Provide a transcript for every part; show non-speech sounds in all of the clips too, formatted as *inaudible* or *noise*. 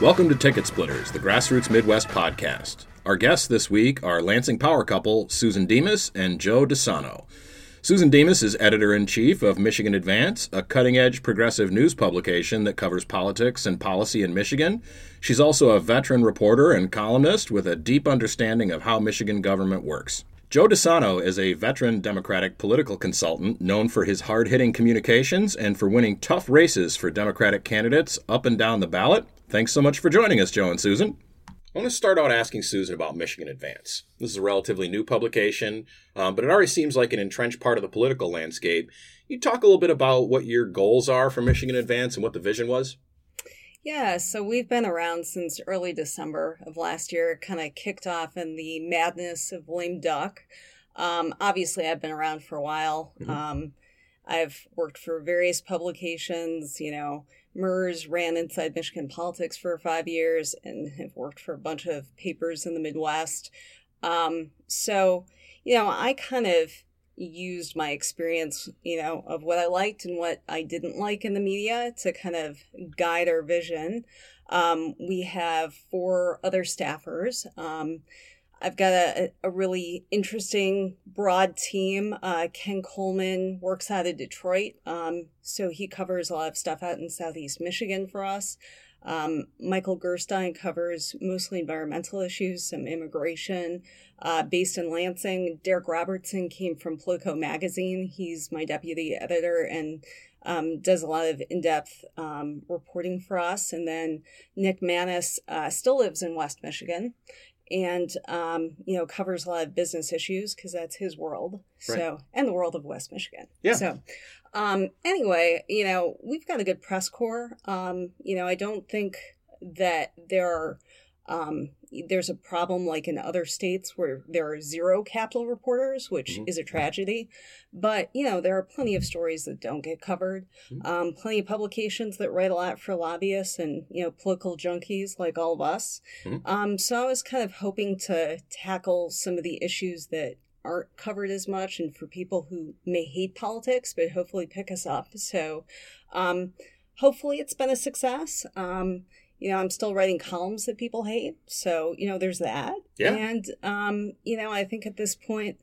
Welcome to Ticket Splitters, the Grassroots Midwest podcast. Our guests this week are Lansing power couple Susan Demas and Joe DiSano. Susan Demas is editor in chief of Michigan Advance, a cutting edge progressive news publication that covers politics and policy in Michigan. She's also a veteran reporter and columnist with a deep understanding of how Michigan government works. Joe DiSano is a veteran Democratic political consultant known for his hard hitting communications and for winning tough races for Democratic candidates up and down the ballot. Thanks so much for joining us, Joe and Susan. I want to start out asking Susan about Michigan Advance. This is a relatively new publication, um, but it already seems like an entrenched part of the political landscape. You talk a little bit about what your goals are for Michigan Advance and what the vision was? Yeah, so we've been around since early December of last year, kind of kicked off in the madness of lame duck. Um, obviously, I've been around for a while. Mm-hmm. Um, I've worked for various publications, you know, MIRS ran inside Michigan politics for five years and have worked for a bunch of papers in the Midwest. Um, so, you know, I kind of used my experience, you know, of what I liked and what I didn't like in the media to kind of guide our vision. Um, we have four other staffers. Um, I've got a, a really interesting broad team. Uh, Ken Coleman works out of Detroit, um, so he covers a lot of stuff out in Southeast Michigan for us. Um, Michael Gerstein covers mostly environmental issues, some immigration, uh, based in Lansing. Derek Robertson came from Politico Magazine. He's my deputy editor and um, does a lot of in depth um, reporting for us. And then Nick Manes uh, still lives in West Michigan and um, you know covers a lot of business issues because that's his world. Right. So and the world of West Michigan. Yeah. So um, anyway, you know we've got a good press corps. Um, you know I don't think that there are um, there's a problem like in other states where there are zero capital reporters, which mm-hmm. is a tragedy. But, you know, there are plenty of stories that don't get covered, mm-hmm. um, plenty of publications that write a lot for lobbyists and, you know, political junkies like all of us. Mm-hmm. Um, so I was kind of hoping to tackle some of the issues that aren't covered as much and for people who may hate politics, but hopefully pick us up. So, um, hopefully it's been a success. You know, I'm still writing columns that people hate. So, you know, there's that. Yeah. And, um, you know, I think at this point,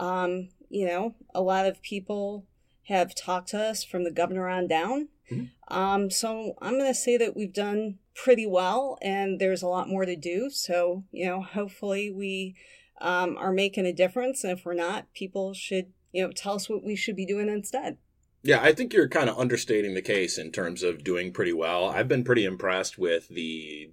um, you know, a lot of people have talked to us from the governor on down. Mm-hmm. Um, so I'm going to say that we've done pretty well and there's a lot more to do. So, you know, hopefully we um, are making a difference. And if we're not, people should, you know, tell us what we should be doing instead. Yeah, I think you're kind of understating the case in terms of doing pretty well. I've been pretty impressed with the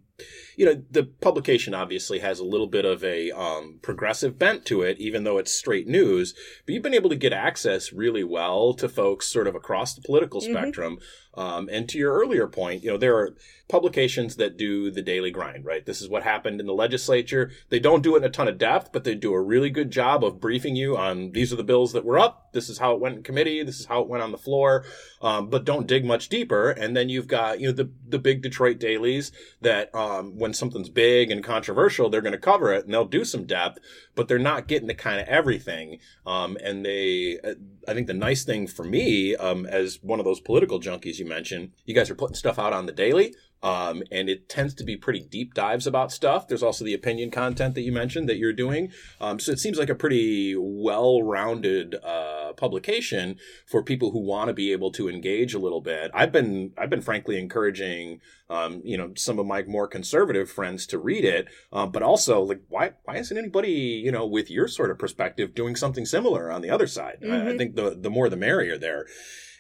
you know, the publication obviously has a little bit of a um, progressive bent to it, even though it's straight news. But you've been able to get access really well to folks sort of across the political mm-hmm. spectrum. Um, and to your earlier point, you know, there are publications that do the daily grind, right? This is what happened in the legislature. They don't do it in a ton of depth, but they do a really good job of briefing you on these are the bills that were up. This is how it went in committee. This is how it went on the floor. Um, but don't dig much deeper. And then you've got, you know, the, the big Detroit dailies that, um, when something's big and controversial, they're going to cover it and they'll do some depth, but they're not getting the kind of everything. Um, and they, I think the nice thing for me, um, as one of those political junkies you mentioned, you guys are putting stuff out on the daily. Um, and it tends to be pretty deep dives about stuff. There's also the opinion content that you mentioned that you're doing. Um, so it seems like a pretty well-rounded uh, publication for people who want to be able to engage a little bit. I've been I've been frankly encouraging um, you know some of my more conservative friends to read it, um, but also like why why isn't anybody you know with your sort of perspective doing something similar on the other side? Mm-hmm. I, I mm-hmm. think the the more the merrier there.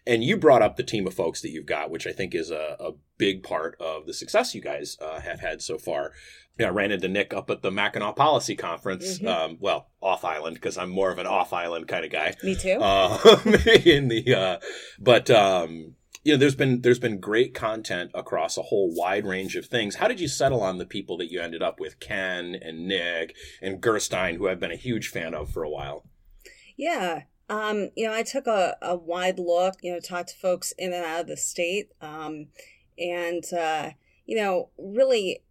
And you brought up the team of folks that you've got, which I think is a, a big part of the success you guys uh, have had so far. Yeah, I ran into Nick up at the Mackinac Policy Conference. Mm-hmm. Um, well, off island because I'm more of an off island kind of guy. Me too. Uh, *laughs* in the, uh, but um, you know, there's been there's been great content across a whole wide range of things. How did you settle on the people that you ended up with, Ken and Nick and Gerstein, who I've been a huge fan of for a while? Yeah, um, you know, I took a, a wide look, you know, talked to folks in and out of the state. Um, and, uh, you know, really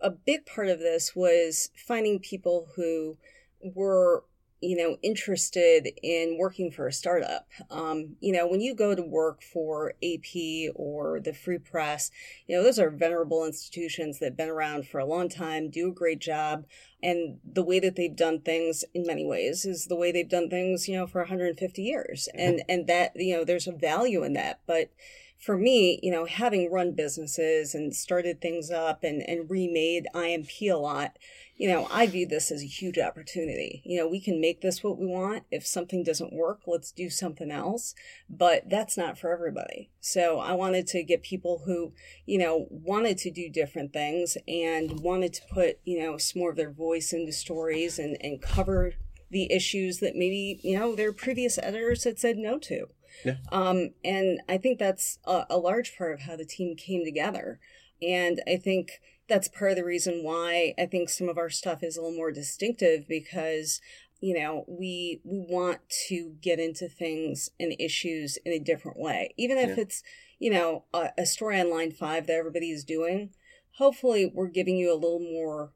a big part of this was finding people who were you know, interested in working for a startup. Um, you know, when you go to work for AP or the Free Press, you know, those are venerable institutions that have been around for a long time, do a great job. And the way that they've done things in many ways is the way they've done things, you know, for 150 years. And, and that, you know, there's a value in that. But, for me, you know, having run businesses and started things up and, and remade IMP a lot, you know, I view this as a huge opportunity. You know, we can make this what we want. If something doesn't work, let's do something else. But that's not for everybody. So I wanted to get people who, you know, wanted to do different things and wanted to put, you know, some more of their voice into stories and, and cover the issues that maybe, you know, their previous editors had said no to. Yeah. Um, and I think that's a, a large part of how the team came together. And I think that's part of the reason why I think some of our stuff is a little more distinctive because you know we we want to get into things and issues in a different way. Even if yeah. it's you know a, a story on line five that everybody is doing hopefully we're giving you a little more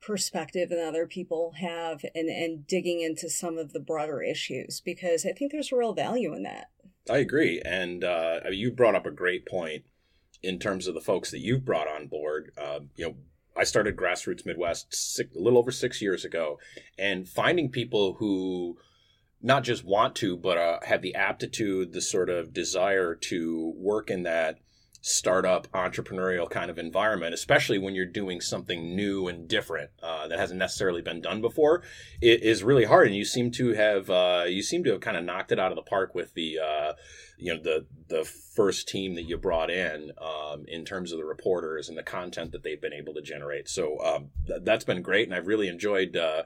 perspective than other people have and and digging into some of the broader issues because i think there's real value in that. I agree. And uh, you brought up a great point in terms of the folks that you've brought on board. Uh, you know, I started Grassroots Midwest six, a little over six years ago, and finding people who not just want to, but uh, have the aptitude, the sort of desire to work in that startup entrepreneurial kind of environment, especially when you're doing something new and different uh, that hasn't necessarily been done before, it is really hard. And you seem to have uh, you seem to have kind of knocked it out of the park with the uh, you know the the first team that you brought in um, in terms of the reporters and the content that they've been able to generate. So um, th- that's been great, and I've really enjoyed uh,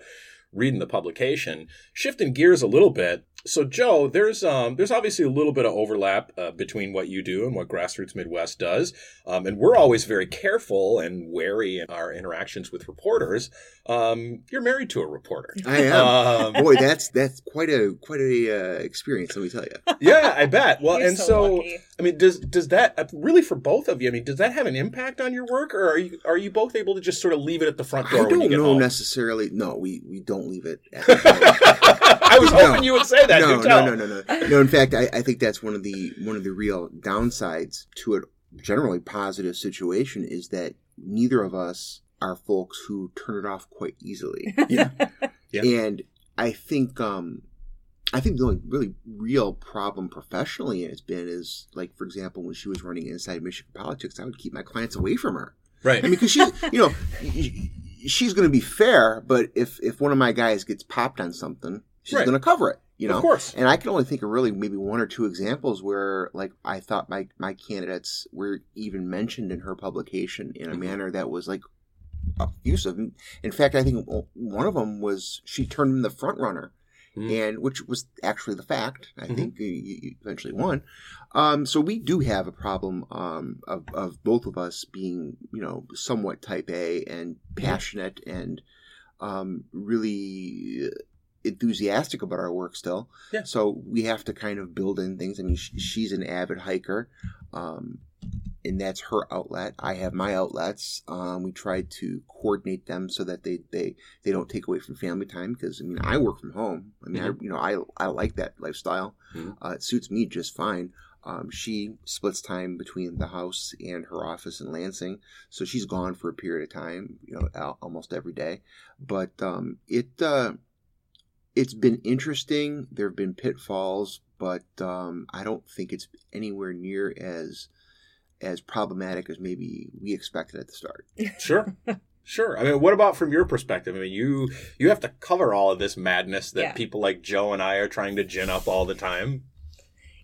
reading the publication. Shifting gears a little bit. So, Joe, there's um, there's obviously a little bit of overlap uh, between what you do and what Grassroots Midwest does, um, and we're always very careful and wary in our interactions with reporters. Um, you're married to a reporter. I am. Um, *laughs* Boy, that's that's quite a quite a uh, experience. Let me tell you. *laughs* Yeah, I bet. Well, and so, so I mean, does does that uh, really for both of you? I mean, does that have an impact on your work, or are you are you both able to just sort of leave it at the front door? I don't know home? necessarily. No, we we don't leave it. *laughs* I was hoping you would say that. No, no, no, no, no. No, in fact, I, I think that's one of the one of the real downsides to a generally positive situation is that neither of us are folks who turn it off quite easily. *laughs* yeah. yeah. And I think um I think the only really real problem professionally has been is like for example when she was running inside Michigan politics, I would keep my clients away from her. Right. I mean, because she's you know she's going to be fair, but if if one of my guys gets popped on something, she's right. going to cover it. You know, of course. And I can only think of really maybe one or two examples where, like, I thought my my candidates were even mentioned in her publication in a mm-hmm. manner that was like abusive. In fact, I think one of them was she turned him the front runner. Mm-hmm. and which was actually the fact. I mm-hmm. think you, eventually won. Um, so we do have a problem um, of, of both of us being, you know, somewhat type A and passionate and um, really enthusiastic about our work still. Yeah. So we have to kind of build in things. I mean, she's an avid hiker. Um, and that's her outlet. I have my outlets. Um, we try to coordinate them so that they, they, they don't take away from family time because I mean I work from home. I mean mm-hmm. I you know I I like that lifestyle. Mm-hmm. Uh, it suits me just fine. Um, she splits time between the house and her office in Lansing, so she's gone for a period of time, you know, almost every day. But um, it uh, it's been interesting. There have been pitfalls, but um, I don't think it's anywhere near as as problematic as maybe we expected at the start. *laughs* Sure. Sure. I mean, what about from your perspective? I mean, you you have to cover all of this madness that yeah. people like Joe and I are trying to gin up all the time.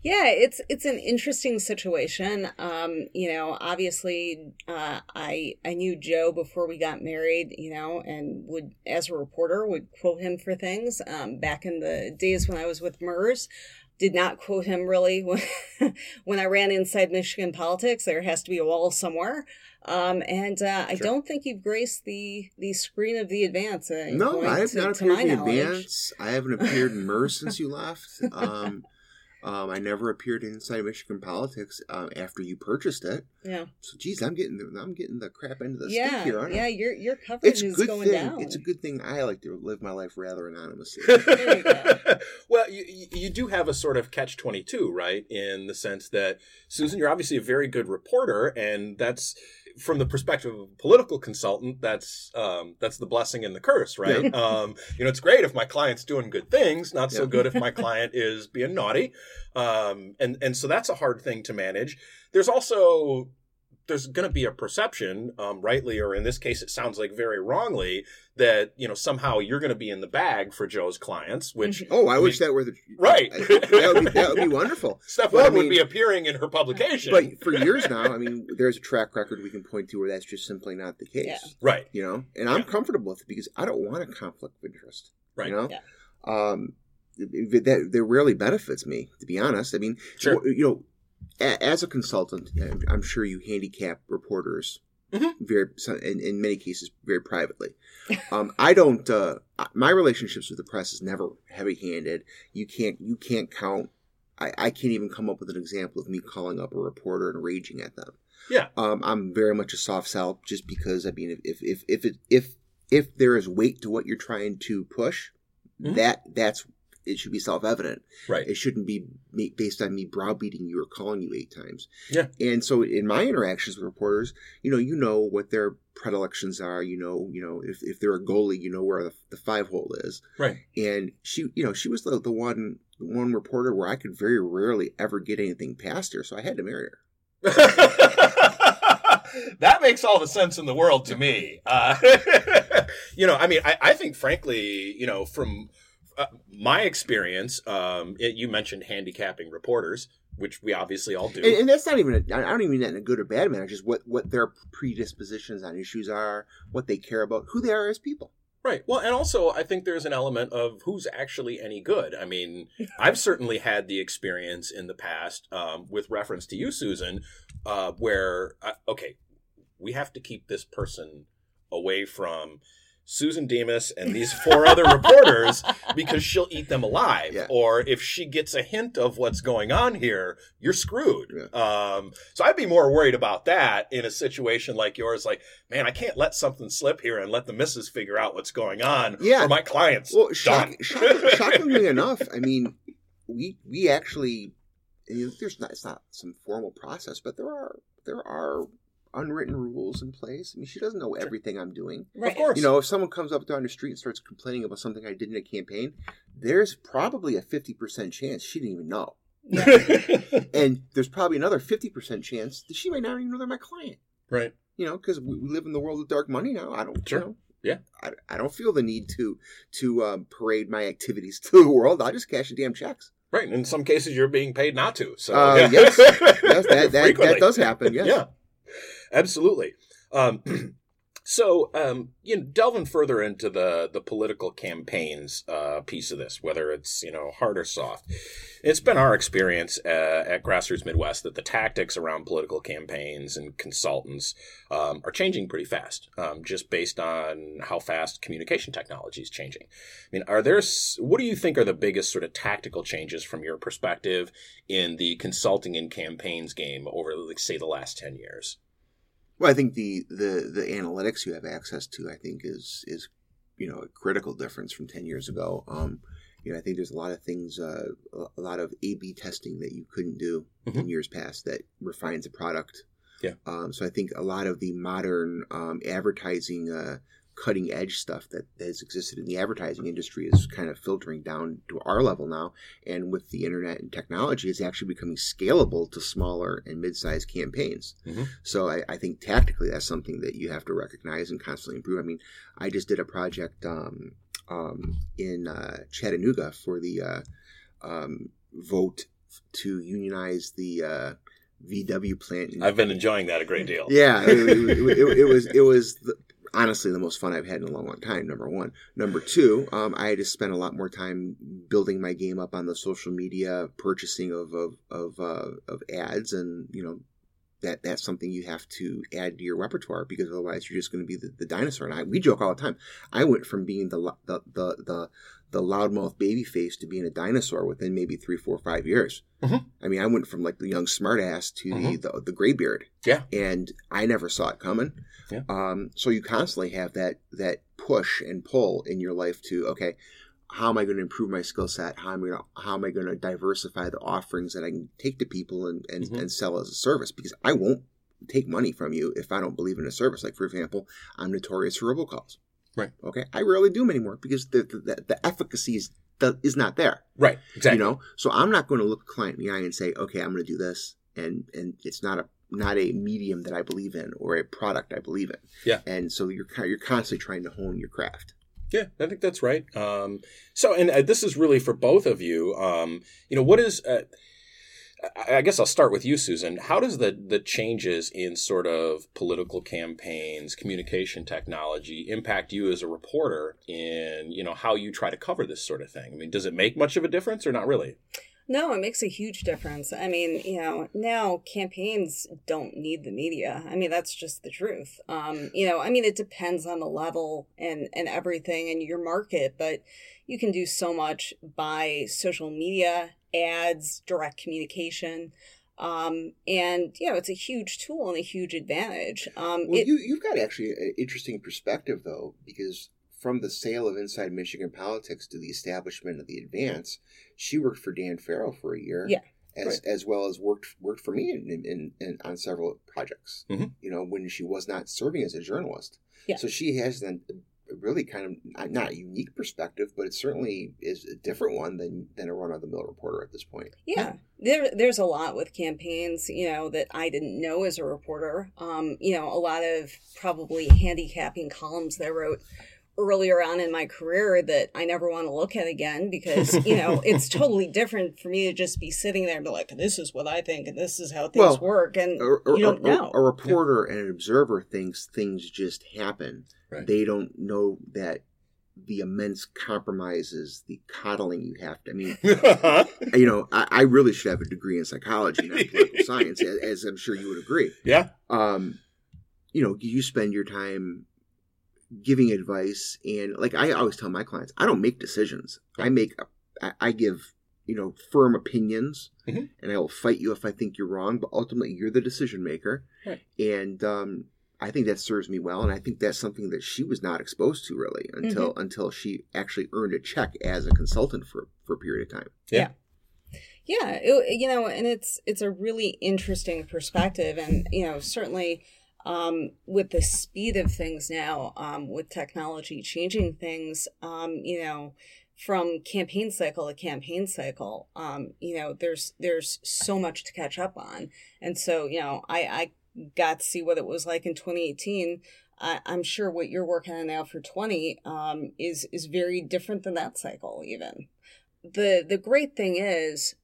Yeah, it's it's an interesting situation. Um, you know, obviously, uh, I I knew Joe before we got married. You know, and would as a reporter would quote him for things. Um, back in the days when I was with MIRS, did not quote him really *laughs* when, when I ran inside Michigan politics. There has to be a wall somewhere. Um, and uh, sure. I don't think you've graced the the screen of the advance. Uh, no, I have to, not appeared in the advance. I haven't appeared in MIRS since you left. *laughs* Um, Um, I never appeared inside Michigan politics um, after you purchased it. Yeah. So, geez, I'm getting the, I'm getting the crap end of the yeah. stick here. Aren't yeah. I? Your your coverage It's a is good going thing. down. It's a good thing. I like to live my life rather anonymously. *laughs* There you go. *laughs* well, you, you- you do have a sort of catch 22, right? In the sense that, Susan, you're obviously a very good reporter, and that's from the perspective of a political consultant, that's um, that's the blessing and the curse, right? um, you know, it's great if my client's doing good things, not so Yeah. good if my *laughs* client is being naughty. Um, and, and so that's a hard thing to manage. There's also there's going to be a perception, um, rightly or in this case, it sounds like very wrongly, that you know somehow you're going to be in the bag for Joe's clients, which oh, I I wish mean- that were the Right. that would be that would be wonderful. *laughs* Steph Well, I Webb would be appearing in her publication. But for years now, I mean, there's a track record we can point to where that's just simply not the case. Yeah. right. You know, and I'm Yeah. comfortable with it because I don't want a conflict of interest. Right. You know, Yeah. um, it- it- that that rarely benefits me, to be honest. I mean, Sure. you know, a- as a consultant, I'm- I'm sure you handicap reporters Mhm. very, in, in many cases, very privately. *laughs* Um, I don't. Uh, my relationships with the press is never heavy-handed. You can't. You can't count. I, I can't even come up with an example of me calling up a reporter and raging at them. Yeah. Um, I'm very much a soft sell, just because I mean, if if if it, if if there is weight to what you're trying to push, Mhm. that that's it should be self-evident. Right. It shouldn't be based on me browbeating you or calling you eight times. Yeah. And so in my interactions with reporters, you know, you know what their predilections are. You know, you know if, if they're a goalie, you know where the, the five hole is. Right. And she, you know, she was the, the one the one reporter where I could very rarely ever get anything past her, so I had to marry her. *laughs* that makes all the sense in the world to me. Uh, *laughs* you know, I mean, I, I think, frankly, you know, from uh, my experience, um, it, you mentioned handicapping reporters, which we obviously all do. And, and that's not even a, I don't even mean that in a good or bad manner. Just what what their predispositions on issues are, what they care about, who they are as people. Right. Well, and also I think there's an element of who's actually any good. I mean, *laughs* I've certainly had the experience in the past um, with reference to you, Susan, uh, where uh, okay, we have to keep this person away from Susan Demas and these four other reporters *laughs* because she'll eat them alive. Yeah. Or if she gets a hint of what's going on here, you're screwed. Um, so I'd be more worried about that in a situation like yours. Like, man, I can't let something slip here and let the missus figure out what's going on. Yeah. Or my clients. Well, shock, shock, shockingly *laughs* enough, I mean, we we actually there's not it's not some formal process, but there are there are unwritten rules in place. I mean, she doesn't know everything I'm doing. Right. Of course. You know, if someone comes up down the street and starts complaining about something I did in a campaign, there's probably a fifty percent chance she didn't even know, *laughs* and there's probably another fifty percent chance that she might not even know they're my client. right. You know, because we, we live in the world of dark money now. I don't. Sure. You know, Yeah. I, I don't feel the need to to um, parade my activities *laughs* to the world. I'll just cash the damn checks. Right. In some cases, you're being paid not to. So, Uh, yeah. yes. *laughs* Yes, that that, that does happen. Yes. Yeah, absolutely. Um, *clears throat* so, um, you know, delving further into the the political campaigns uh, piece of this, whether it's you know hard or soft, it's been our experience uh, at Grassroots Midwest that the tactics around political campaigns and consultants um, are changing pretty fast, um, just based on how fast communication technology is changing. I mean, are there what do you think are the biggest sort of tactical changes from your perspective in the consulting and campaigns game over, like, say, the last ten years? Well, I think the, the the analytics you have access to, I think, is is you know a critical difference from ten years ago. Um, you know, I think there's a lot of things, uh, a lot of A/B testing that you couldn't do in Mhm. years past that refines a product. Yeah. Um, so I think a lot of the modern um, advertising, uh, cutting edge stuff that has existed in the advertising industry is kind of filtering down to our level now. And with the internet and technology, it's actually becoming scalable to smaller and mid-sized campaigns. Mhm. So I, I think tactically that's something that you have to recognize and constantly improve. I mean, I just did a project um, um, in uh, Chattanooga for the uh, um, vote to unionize the uh, VW plant. I've been enjoying that a great deal. yeah, it, it, it, it was it was the, honestly the most fun I've had in a long, long time. Number one, number two, um, I had to spend a lot more time building my game up on the social media purchasing of of of, uh, of ads, and you know that that's something you have to add to your repertoire because otherwise you're just going to be the, the dinosaur. And I, we joke all the time. I went from being the the the the, the loudmouth baby face to being a dinosaur within maybe three, four, five years. Mhm. I mean, I went from like the young smartass to Mhm. the, the the graybeard, Yeah. and I never saw it coming. Yeah. Um, so you constantly have that that push and pull in your life to okay, how am I going to improve my skill set? How am I going to, how am I going to diversify the offerings that I can take to people and and, Mhm. and sell as a service? Because I won't take money from you if I don't believe in a service. Like for example, I'm notorious for robocalls. Right. Okay. I rarely do them anymore because the the, the, the efficacy is the, is not there. Right. Exactly. You know. So I'm not going to look a client in the eye and say, okay, I'm going to do this, and and it's not a not a medium that I believe in or a product I believe in. Yeah. And so you're you're constantly trying to hone your craft. Yeah, I think that's right. Um, so, and uh, this is really for both of you. Um, you know, what is? Uh, I guess I'll start with you, Susan. How does the the changes in sort of political campaigns, communication technology impact you as a reporter in you know how you try to cover this sort of thing? I mean, does it make much of a difference or not really? No, it makes a huge difference. I mean, you know, now campaigns don't need the media. I mean, that's just the truth. Um, you know, I mean, it depends on the level and and everything and your market, but you can do so much by social media, ads, direct communication. Um, and you know, it's a huge tool and a huge advantage. Um, Well, it, you you've got actually an interesting perspective though, because from the sale of Inside Michigan Politics to the establishment of the Advance, she worked for Dan Farrow for a year. Yeah. As, Right. as well as worked worked for me in, in, in on several projects. Mhm. You know when she was not serving as a journalist. Yeah. So she has then a really kind of not- not a unique perspective, but it certainly is a different one than than a run of the mill reporter at this point. Yeah, there there's a lot with campaigns, you know, that I didn't know as a reporter. Um, you know, a lot of probably handicapping columns that I wrote earlier on in my career that I never want to look at again because, you know, *laughs* it's totally different for me to just be sitting there and be like, this is what I think and this is how things Well, work and a, a- you don't a- know. A, reporter and an observer thinks things just happen. Right. They don't know that the immense compromises, the coddling you have to. I mean, *laughs* you know, I, I really should have a degree in psychology, not *laughs* political science, as, as I'm sure you would agree. yeah. Um, you know, you spend your time giving advice, and like I always tell my clients, I don't make decisions. I make, I, I give, you know, firm opinions, Mhm. and I will fight you if I think you're wrong. But ultimately, you're the decision maker, Right. and um, I think that serves me well. And I think that's something that she was not exposed to really until until she actually earned a check as a consultant for for a period of time. Yeah. Yeah, it, you know, and it's it's a really interesting perspective, and you know, certainly um, with the speed of things now, um, with technology changing things, um, you know, from campaign cycle to campaign cycle, um, you know, there's there's so much to catch up on, and so you know, I I got to see what it was like in 2018. I, I'm sure what you're working on now for 20 um, is is very different than that cycle, even the the great thing is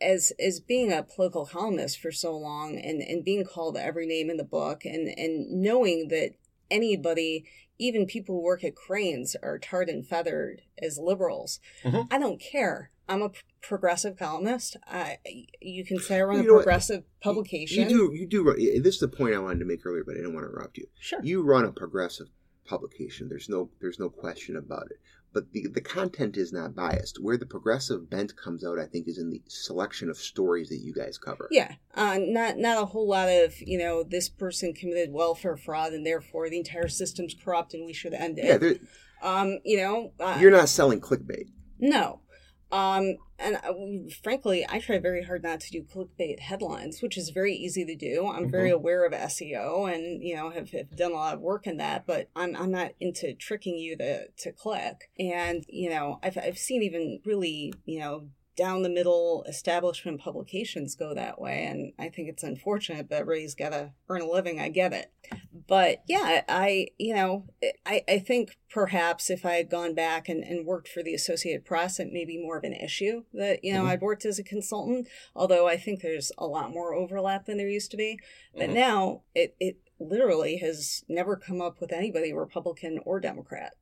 as as being a political columnist for so long and and being called every name in the book and and knowing that anybody even people who work at Crain's are tarred and feathered as liberals Mhm. i don't care i'm a progressive columnist i you can say i run You a know what? progressive publication You do, you do. This is the point I wanted to make earlier, but I didn't want to interrupt you. sure You run a progressive publication. There's no, there's no question about it. But the the content is not biased. Where the progressive bent comes out, I think, is in the selection of stories that you guys cover. Yeah, uh, not not a whole lot of you know this person committed welfare fraud and therefore the entire system's corrupt and we should end it. Yeah, um, you know, uh, you're not selling clickbait. No. Um, and uh, frankly, I try very hard not to do clickbait headlines, which is very easy to do. I'm very aware of SEO and, you know, have, have done a lot of work in that, but I'm, I'm not into tricking you to, to click. And, you know, I've, I've seen even really, you know, down the middle establishment publications go that way. And I think it's unfortunate, but everybody's got to earn a living. I get it. But yeah, I, you know, I, I think perhaps if I had gone back and, and worked for the Associated Press, it may be more of an issue that, you know, Mhm. I'd worked as a consultant, although I think there's a lot more overlap than there used to be. But Mhm. now it, it literally has never come up with anybody, Republican or Democrat.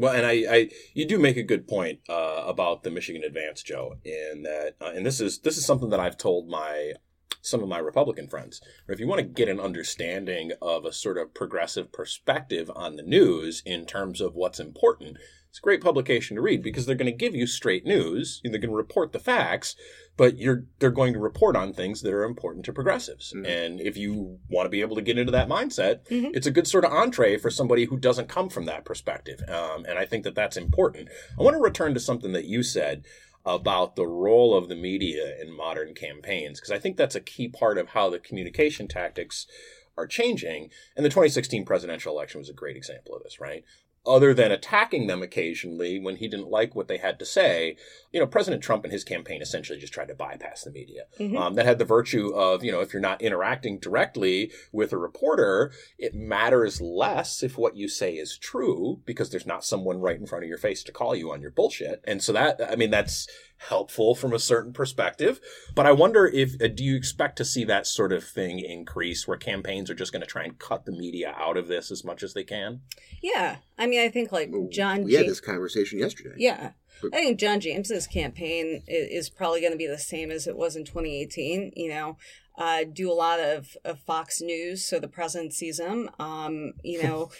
Well, and I, I, you do make a good point uh, about the Michigan Advance, Joe, in that, uh, and this is this is something that I've told my some of my Republican friends. If you want to get an understanding of a sort of progressive perspective on the news in terms of what's important, it's a great publication to read because they're going to give you straight news and they're going to report the facts, but you're they're going to report on things that are important to progressives. Mhm. And if you want to be able to get into that mindset, Mhm. it's a good sort of entree for somebody who doesn't come from that perspective. Um, and I think that that's important. I want to return to something that you said about the role of the media in modern campaigns because I think that's a key part of how the communication tactics are changing. And the 2016 presidential election was a great example of this, right? Other than attacking them occasionally when he didn't like what they had to say, you know, President Trump and his campaign essentially just tried to bypass the media. Mhm. Um, that had the virtue of, you know, if you're not interacting directly with a reporter, it matters less if what you say is true because there's not someone right in front of your face to call you on your bullshit. And so that, I mean, that's helpful from a certain perspective. But I wonder if, uh, do you expect to see that sort of thing increase where campaigns are just going to try and cut the media out of this as much as they can? Yeah. I mean, I think like John we had Ja- this conversation yesterday. Yeah. But- I think John James's campaign i- is probably going to be the same as it was in 2018. You know, uh, do a lot of, of Fox News so the president sees him. Um, you *laughs* know,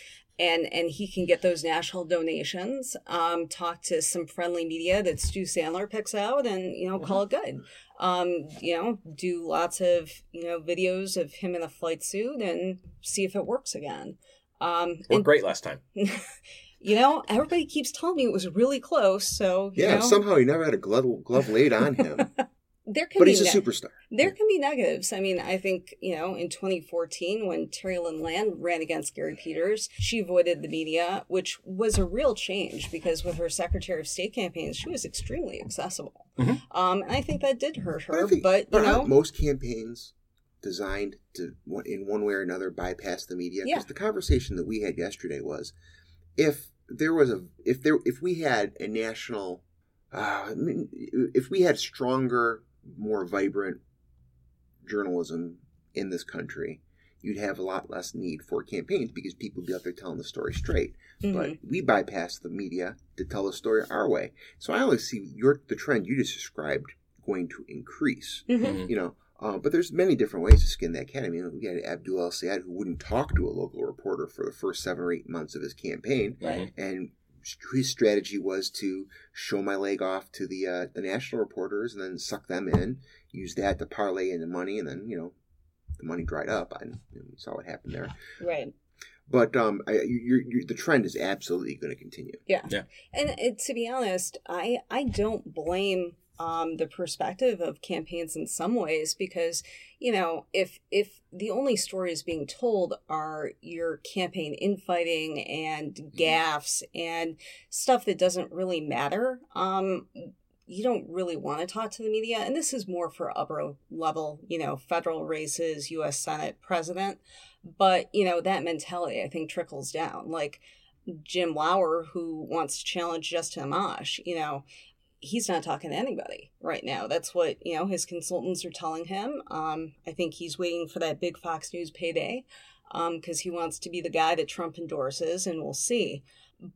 and and he can get those national donations. Um, talk to some friendly media that Stu Sandler picks out, and you know, call it good. Um, you know, do lots of you know videos of him in a flight suit and see if it works again. Um, Worked and great last time. *laughs* you know, everybody keeps telling me it was really close. So you Yeah, know, somehow he never had a glove, glove laid on him. *laughs* there can but be he's a ne- superstar. there can be negatives. I mean, I think you know, in 2014 when Terry Lynn Land ran against Gary Peters, she avoided the media, which was a real change because with her Secretary of State campaigns, she was extremely accessible. Mhm. Um, and I think that did hurt But her. think- But, you know, most campaigns designed to, in one way or another, bypass the media? Yeah. The conversation that we had yesterday was, if there was a, if there, if we had a national, uh, I mean, if we had stronger, more vibrant journalism in this country, you'd have a lot less need for campaigns because people would be out there telling the story straight. mhm. But we bypass the media to tell the story our way. So I only see your the trend you just described going to increase Mhm. Mhm. you know. Uh, but there's many different ways to skin that cat. I mean, we had Abdul El Sayed who wouldn't talk to a local reporter for the first seven or eight months of his campaign, Right. and his strategy was to show my leg off to the uh, the national reporters and then suck them in, use that to parlay into money, and then you know the money dried up, and we saw what happened there. right. But um, I, you you the trend is absolutely going to continue. Yeah. Yeah. And it, to be honest, I I don't blame um, the perspective of campaigns in some ways because you know if if the only stories being told are your campaign infighting and gaffes and stuff that doesn't really matter, um, you don't really want to talk to the media. And this is more for upper level, you know, federal races, U.S. Senate, president. But you know that mentality, I think, trickles down. Like Jim Lower, who wants to challenge Justin Amash, you know, he's not talking to anybody right now. That's what, you know, his consultants are telling him. Um, I think he's waiting for that big Fox News payday because he wants to be the guy that Trump endorses, and we'll see.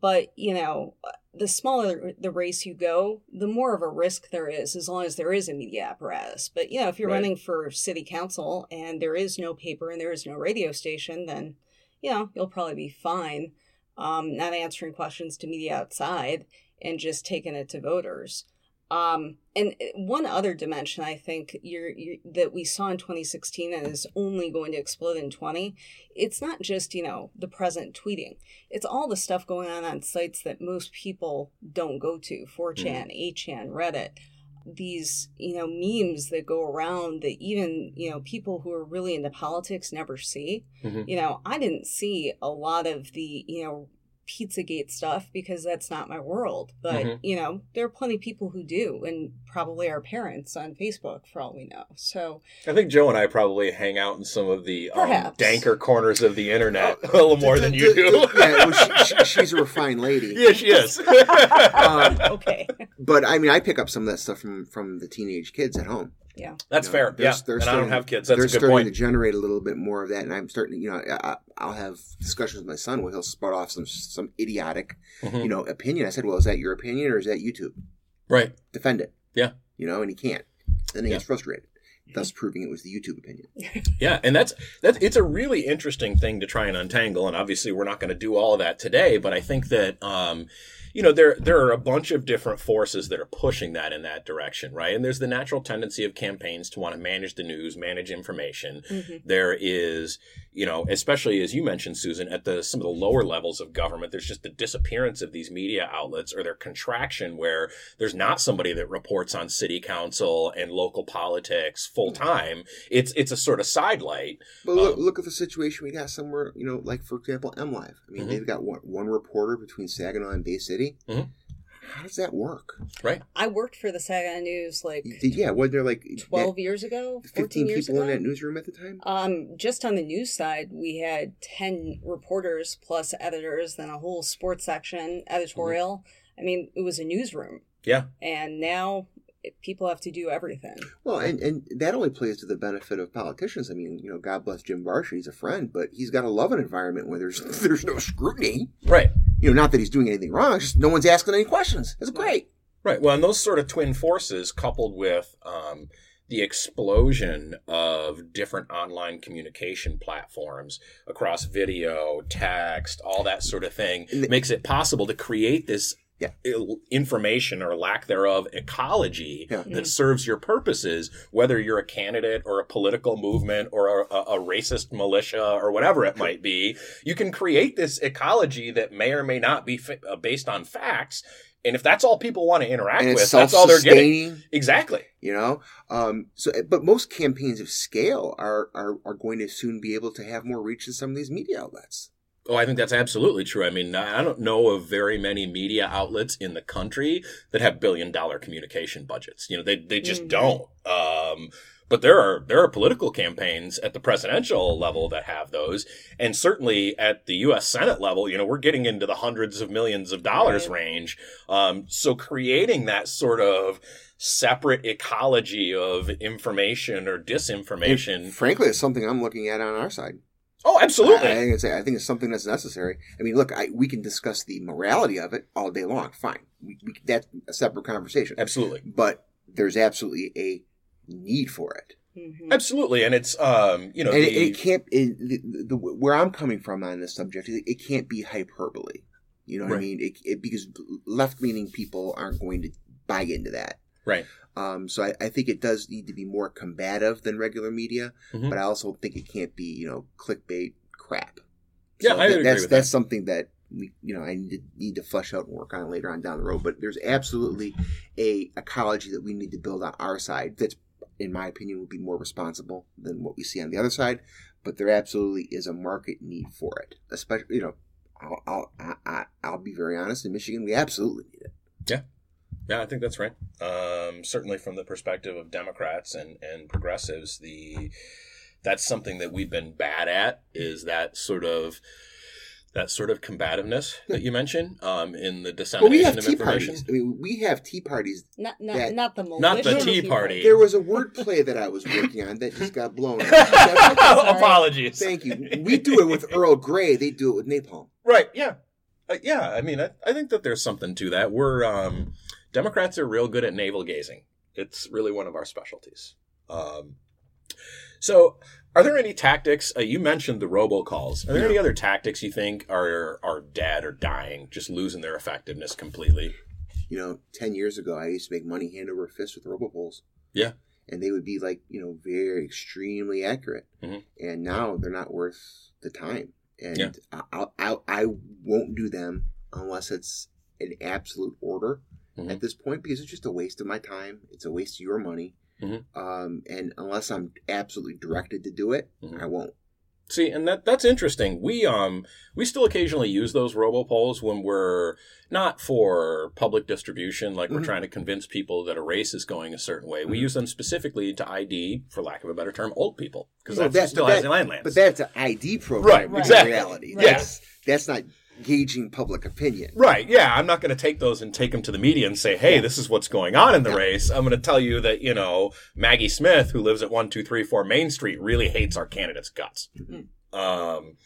But, you know, the smaller the race you go, the more of a risk there is, as long as there is a media apparatus. But, you know, if you're Right. running for city council and there is no paper and there is no radio station, then, you know, you'll probably be fine um, not answering questions to media outside and just taking it to voters. Um, and one other dimension I think you're, you that we saw in 2016 and is only going to explode in 20, it's not just, you know, the president tweeting. It's all the stuff going on on sites that most people don't go to, 4chan, 8chan, Reddit. These, you know, memes that go around that even, you know, people who are really into politics never see Mhm. you know, I didn't see a lot of the, you know, Pizzagate stuff because that's not my world. But, Mhm. you know, there are plenty of people who do, and probably our parents on Facebook for all we know. So, I think Joe and I probably hang out in some of the um, danker corners of the internet *laughs* a little more than you do. yeah, well, she, she, *laughs* she's a refined lady. yeah, she is. *laughs* Um, okay. But I mean, I pick up some of that stuff from from the teenage kids at home. Yeah, that's You know, fair. Yeah, they're and I don't have kids. they're That's a good starting point. to generate a little bit more of that, and I'm starting. To, you know, I, I'll have discussions with my son where he'll spout off some some idiotic, Mhm. you know, opinion. I said, "Well, is that your opinion or is that YouTube? Right. Defend it." Yeah. You know, and he can't. And he gets frustrated. thus proving it was the YouTube opinion. *laughs* Yeah, and that's that. It's a really interesting thing to try and untangle, and obviously we're not going to do all of that today. But I think that um, you know there there are a bunch of different forces that are pushing that in that direction, right? And there's the natural tendency of campaigns to want to manage the news, manage information. Mhm. There is, you know, especially as you mentioned, Susan, at the some of the lower levels of government, there's just the disappearance of these media outlets or their contraction, where there's not somebody that reports on city council and local politics full time. It's it's a sort of sidelight. But look, Um, look at the situation we got somewhere, you know, like for example, MLive. I mean, Mhm. they've got one, one reporter between Saginaw and Bay City. Mhm. How does that work? Right. I worked for the Saginaw News like Yeah, wasn't there like 12 years ago, 14 fifteen years people ago. in that newsroom at the time? Um, just on the news side, we had 10 reporters plus editors, then a whole sports section, editorial. I mean, it was a newsroom. Yeah. And now people have to do everything. Well, and, and that only plays to the benefit of politicians. I mean, you know, God bless Jim Varshy, he's a friend, but he's got to love an environment where there's *laughs* there's no scrutiny. Right. You know, not that he's doing anything wrong, it's just no one's asking any questions. It's great. Right. Well, and those sort of twin forces, coupled with um, the explosion of different online communication platforms across video, text, all that sort of thing, the- makes it possible to create this Yeah. il- information or lack thereof ecology Yeah. that serves your purposes, whether you're a candidate or a political movement or a, a, a racist militia or whatever it might be. You can create this ecology that may or may not be fa- uh, based on facts. And if that's all people want to interact with, that's all they're getting. Exactly. You know, um, so but most campaigns of scale are, are are going to soon be able to have more reach than some of these media outlets. Oh, I think that's absolutely true. I mean, I don't know of very many media outlets in the country that have billion dollar communication budgets. You know, they, they just Mhm. don't. Um, but there are there are political campaigns at the presidential level that have those, and certainly at the U.S. Senate level, you know, we're getting into the hundreds of millions of dollars Right. range. Um, so creating that sort of separate ecology of information or disinformation. And frankly, it's something I'm looking at on our side. Oh, absolutely. I, I think it's I think it's something that's necessary. I mean, look, I, we can discuss the morality of it all day long. Fine, we, we, that's a separate conversation. absolutely. But there's absolutely a need for it, Mhm. Absolutely, and it's um, you know, and it, the- it can't. It, the, the, where I'm coming from on this subject, it, it can't be hyperbole. You know what I mean? It, it, because left leaning people aren't going to buy into that. right. Um, so I, I think it does need to be more combative than regular media, Mhm. but I also think it can't be, you know, clickbait crap. Yeah, So I that- agree that's with that's that. something that we, you know, I need to, need to flesh out and work on later on down the road. But there's absolutely a ecology that we need to build on our side. That's, in my opinion, would be more responsible than what we see on the other side. But there absolutely is a market need for it, especially, you know. I'll, I'll, I, I- I'll be very honest. In Michigan, we absolutely need it. Yeah, I think that's right. Um, certainly from the perspective of Democrats and, and progressives, the that's something that we've been bad at is that sort of that sort of combativeness that you mentioned um, in the Well, dissemination we have of tea information. parties. I mean, we have tea parties Not, not, That- not the Not the Tea. Party. There was a wordplay that I was working on that just got blown. up. *laughs* *laughs* Apologies. Thank you. We do it with Earl Grey. They do it with napalm. Right. Yeah. Uh, yeah. I mean, I, I think that there's something to that. We're um, Democrats are real good at navel gazing. It's really one of our specialties. Um, so, are there any tactics? Uh, you mentioned the robocalls. Are there Yeah. any other tactics you think are are dead or dying, just losing their effectiveness completely? You know, ten years ago, I used to make money hand over fist with robopolls. Yeah. and they would be like you know very extremely accurate. Mhm. And now they're not worth the time. And Yeah. I, I I won't do them unless it's an absolute order Mhm. at this point because it's just a waste of my time. It's a waste of your money. Mhm. Um, and unless I'm absolutely directed to do it, Mhm. I won't. See, and that that's interesting. We um we still occasionally use those robopolls when we're not for public distribution, like we're Mhm. trying to convince people that a race is going a certain way. We Mhm. use them specifically to ID, for lack of a better term, old people because Well, that, that- still has the landlands. But that's an ID program, Right, in exactly. reality. Right. That's that's not gauging public opinion. Right, yeah, I'm not going to take those and take them to the media and say, "Hey, Yeah. this is what's going on in the Yeah. race." I'm going to tell you that you know Maggie Smith, who lives at one two three four Main Street, really hates our candidate's guts. Mhm. Um,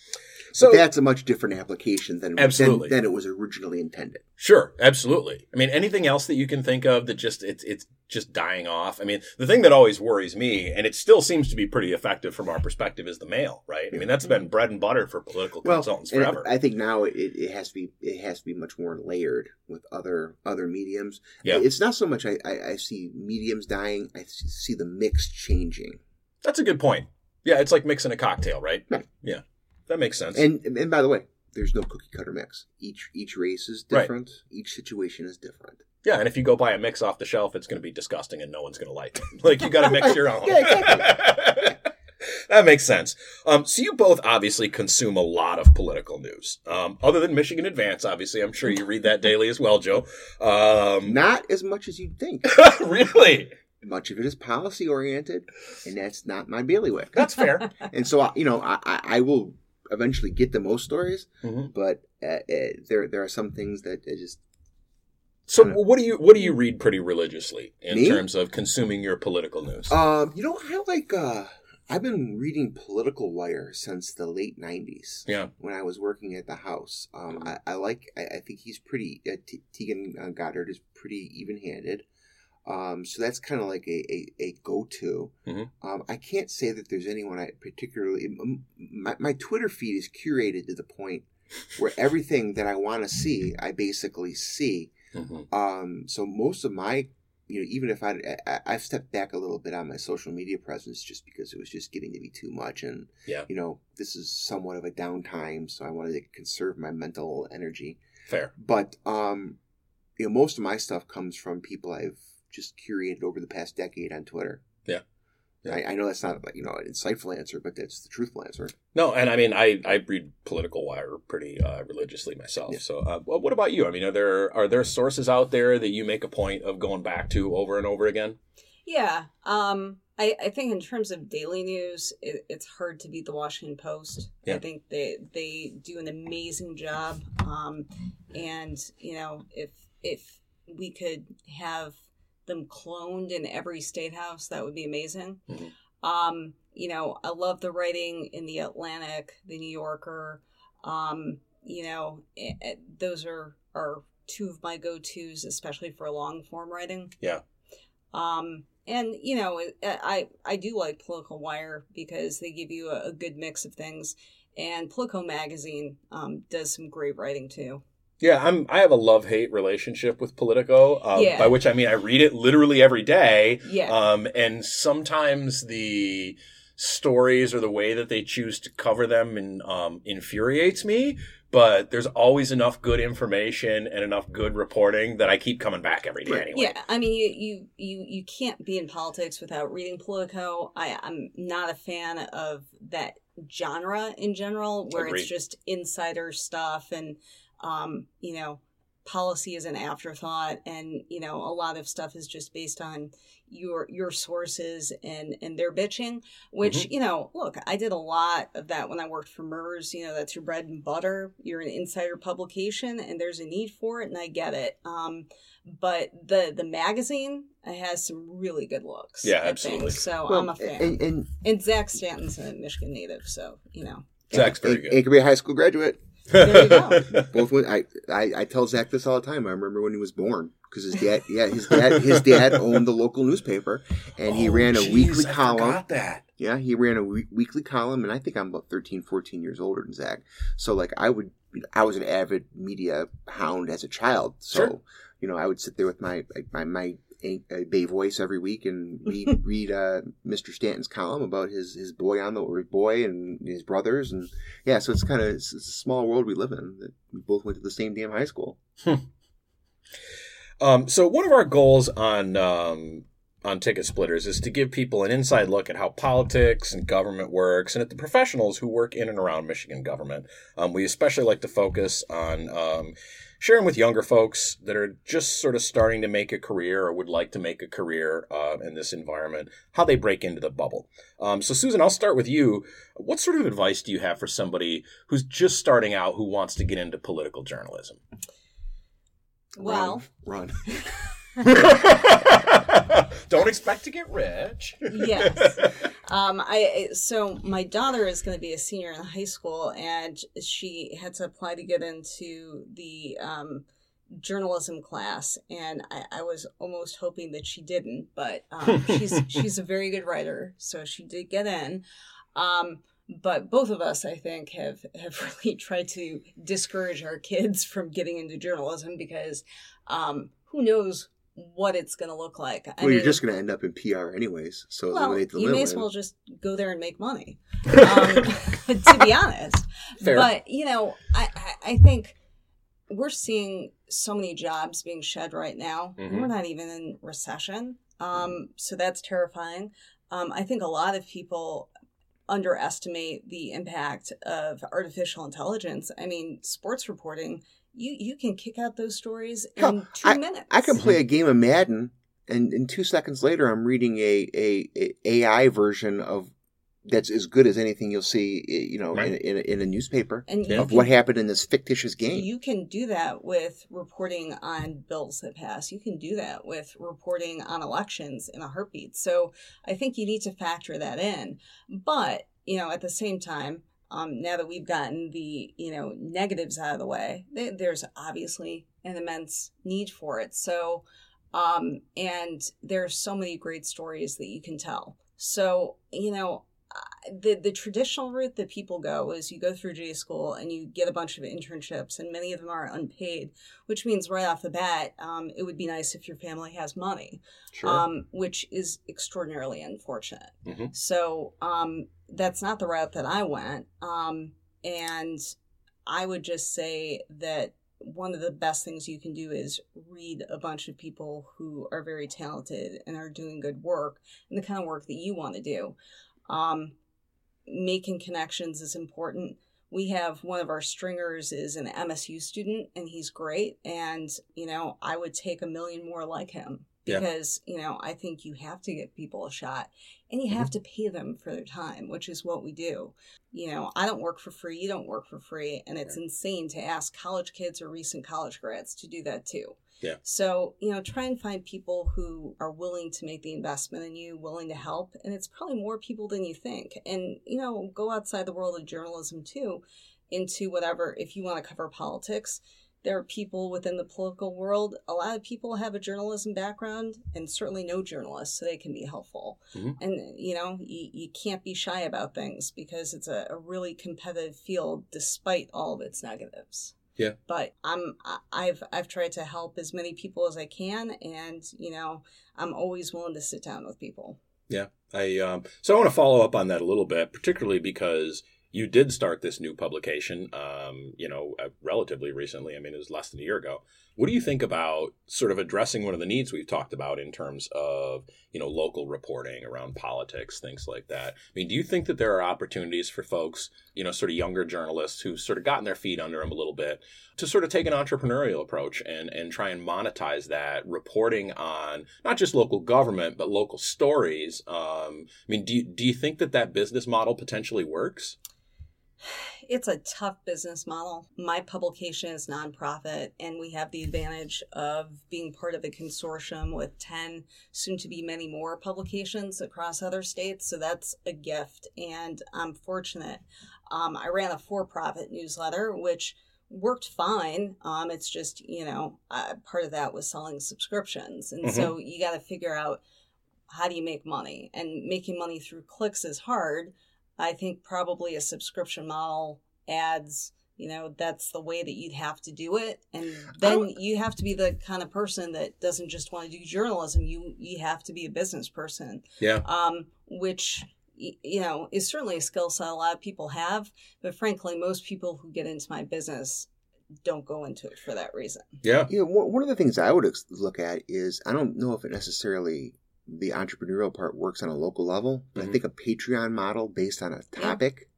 So but that's a much different application than, Absolutely. than than it was originally intended. Sure, absolutely. I mean, anything else that you can think of that just it's it's just dying off. I mean, the thing that always worries me, and it still seems to be pretty effective from our perspective, is the mail. Right? I mean, that's been bread and butter for political consultants forever. I think now it, it has to be it has to be much more layered with other other mediums. Yeah. It's not so much I, I, I see mediums dying. I see the mix changing. that's a good point. Yeah, it's like mixing a cocktail, right? Right. Yeah, that makes sense. And and by the way, there's no cookie cutter mix. Each each race is Right. different. Each situation is different. yeah, and if you go buy a mix off the shelf, it's going to be disgusting, and no one's going to like it. *laughs* like you got to mix your own. Yeah, exactly. *laughs* that makes sense. Um, so you both obviously consume a lot of political news. Um, other than Michigan Advance, obviously, I'm sure you read that daily as well, Joe. Um, *laughs* Not as much as you'd think. really? Much of it is policy oriented, and that's not my bailiwick. That's fair. And so, I- you know, I, I, I will eventually get to most stories, Mhm. but uh, uh, there there are some things that I just So what do you what do you read pretty religiously in Me? terms of consuming your political news? Um, you know, I like. uh I've been reading Political Wire since the late '90s. yeah. When I was working at the House, um, I, I like. I, I think he's pretty. Uh, T- Taegan uh, Goddard is pretty even-handed. Um, so that's kind of like a, a, a go-to. Mhm. Um, I can't say that there's anyone I particularly. My, my Twitter feed is curated to the point where everything that I want to see, I basically see. Mhm. Um, so most of my, you know, even if I, I, I've stepped back a little bit on my social media presence just because it was just getting to be too much, and Yeah. you know, this is somewhat of a downtime, so I wanted to conserve my mental energy. Fair. But um, you know, most of my stuff comes from people I've just curated over the past decade on Twitter. Yeah. Yeah. I, I know that's not you know an insightful answer, but that's the truthful answer. No, and I mean, I, I read Political Wire pretty uh, religiously myself. Yeah. So, uh, what about you? I mean, are there are there sources out there that you make a point of going back to over and over again? Yeah. Um, I, I think in terms of daily news, it, it's hard to beat the Washington Post. Yeah. I think they they do an amazing job. Um, and you know, if if we could have them cloned in every state house, that would be amazing. Mhm. Um, you know, I love the writing in the Atlantic, the New Yorker. Um, you know, eh, eh, those are are two of my go tos, especially for long form writing. Yeah. Um, and you know, I I do like Political Wire because they give you a, a good mix of things, and Politico Magazine um, does some great writing too. Yeah, I'm. I have a love hate relationship with Politico. Um, Yeah. By which I mean I read it literally every day. Yeah, Um, and sometimes the stories or the way that they choose to cover them and um, infuriates me. But there's always enough good information and enough good reporting that I keep coming back every day anyway. yeah. I mean, you, you you you can't be in politics without reading Politico. I I'm not a fan of that genre in general, where Agreed. it's just insider stuff and um, you know, policy is an afterthought, and you know, a lot of stuff is just based on your your sources and and their bitching. Which you know, look, I did a lot of that when I worked for MIRS. You know, that's your bread and butter. You're an insider publication, and there's a need for it, and I get it. Um, but the the magazine has some really good looks. Yeah, at absolutely. things, So Well, I'm a fan. And, and and Zack Stanton's a Michigan native, so you know. Zack's very and, good. and could be a high school graduate. There you go. *laughs* Both went. I, I I tell Zack this all the time. I remember when he was born because his dad, yeah, his dad, his dad owned the local newspaper, and he Oh, ran a geez, weekly I column. forgot that. Yeah, he ran a we- weekly column, and I think I'm about 13, 14 years older than Zack. So like I would, I was an avid media hound as a child. So Sure. you know, I would sit there with my my my uh, Bay voice every week and read *laughs* read uh, Mr. Stanton's column about his his boy on the or his boy and his brothers, and yeah. So it's kind of it's, it's a small world we live in. That we both went to the same damn high school. Um, so one of our goals on um, on Ticket Splitters is to give people an inside look at how politics and government works, and at the professionals who work in and around Michigan government. Um, we especially like to focus on um, sharing with younger folks that are just sort of starting to make a career or would like to make a career uh, in this environment, how they break into the bubble. Um, so, Susan, I'll start with you. What sort of advice do you have for somebody who's just starting out who wants to get into political journalism? Well, run. *laughs* *laughs* Don't expect to get rich. yes. *laughs* Um, I so my daughter is going to be a senior in high school, and she had to apply to get into the um, journalism class, and I, I was almost hoping that she didn't, but um, she's *laughs* she's a very good writer, so she did get in. Um, but both of us, I think, have have really tried to discourage our kids from getting into journalism because um, who knows what it's going to look like. I well, you're just going to end up in PR anyways. So well, eliminate the you may as well just go there and make money. *laughs* Um, *laughs* to be honest, Fair. but you know, I, I I think we're seeing so many jobs being shed right now. Mhm. We're not even in recession, um, so that's terrifying. Um, I think a lot of people underestimate the impact of artificial intelligence. I mean, sports reporting. You, you can kick out those stories in Hell, two minutes. I can play a game of Madden, and in two seconds later, I'm reading a, a, a AI version of that's as good as anything you'll see, you know, Right. in, in, a, in a newspaper and Yeah. of can what happened in this fictitious game. You can do that with reporting on bills that pass. You can do that with reporting on elections in a heartbeat. So I think you need to factor that in. But, you know, at the same time, um, now that we've gotten the, you know, negatives out of the way, th- there's obviously an immense need for it. So, um, and there's so many great stories that you can tell. So, you know, the the traditional route that people go is you go through J school and you get a bunch of internships, and many of them are unpaid, which means right off the bat, um, it would be nice if your family has money, Sure. um, which is extraordinarily unfortunate. Mhm. So um, that's not the route that I went, um, and I would just say that one of the best things you can do is read a bunch of people who are very talented and are doing good work and the kind of work that you want to do. Um, making connections is important. We have one of our stringers is an MSU student and he's great. And, you know, I would take a million more like him Yeah. because, you know, I think you have to give people a shot and you have mm-hmm. to pay them for their time, which is what we do. You know, I don't work for free. You don't work for free. And it's insane to ask college kids or recent college grads to do that too. Yeah. So, you know, try and find people who are willing to make the investment in you, willing to help. And it's probably more people than you think. And, you know, go outside the world of journalism too into whatever, if you want to cover politics. There are people within the political world. A lot of people have a journalism background and certainly no journalists, so they can be helpful. Mhm. And, you know, you, you can't be shy about things because it's a, a really competitive field despite all of its negatives Yeah. but I'm I've I've tried to help as many people as I can, and you know I'm always willing to sit down with people. Yeah. I um, so I want to follow up on that a little bit, particularly because you did start this new publication, um, you know, uh, relatively recently. I mean, it was less than a year ago. What do you think about sort of addressing one of the needs we've talked about in terms of you know local reporting around politics, things like that? I mean, do you think that there are opportunities for folks, you know, sort of younger journalists who've sort of gotten their feet under them a little bit to sort of take an entrepreneurial approach and and try and monetize that reporting on not just local government but local stories? Um, I mean, do you, do you think that that business model potentially works? It's a tough business model. My publication is nonprofit, and we have the advantage of being part of a consortium with 10, soon to be many more publications across other states. So that's a gift, and I'm fortunate. Um, I ran a for profit newsletter, which worked fine. Um, it's just, you know, uh, part of that was selling subscriptions. And so you got to figure out how do you make money? And making money through clicks is hard. I think probably a subscription model ads, you know, that's the way that you'd have to do it. And then you have to be the kind of person that doesn't just want to do journalism. You you have to be a business person, Yeah. um, which you know is certainly a skill set a lot of people have. But frankly, most people who get into my business don't go into it for that reason. Yeah. Yeah, one one of the things I would look at is I don't know if it necessarily the entrepreneurial part works on a local level, but Mhm. I think a Patreon model based on a topic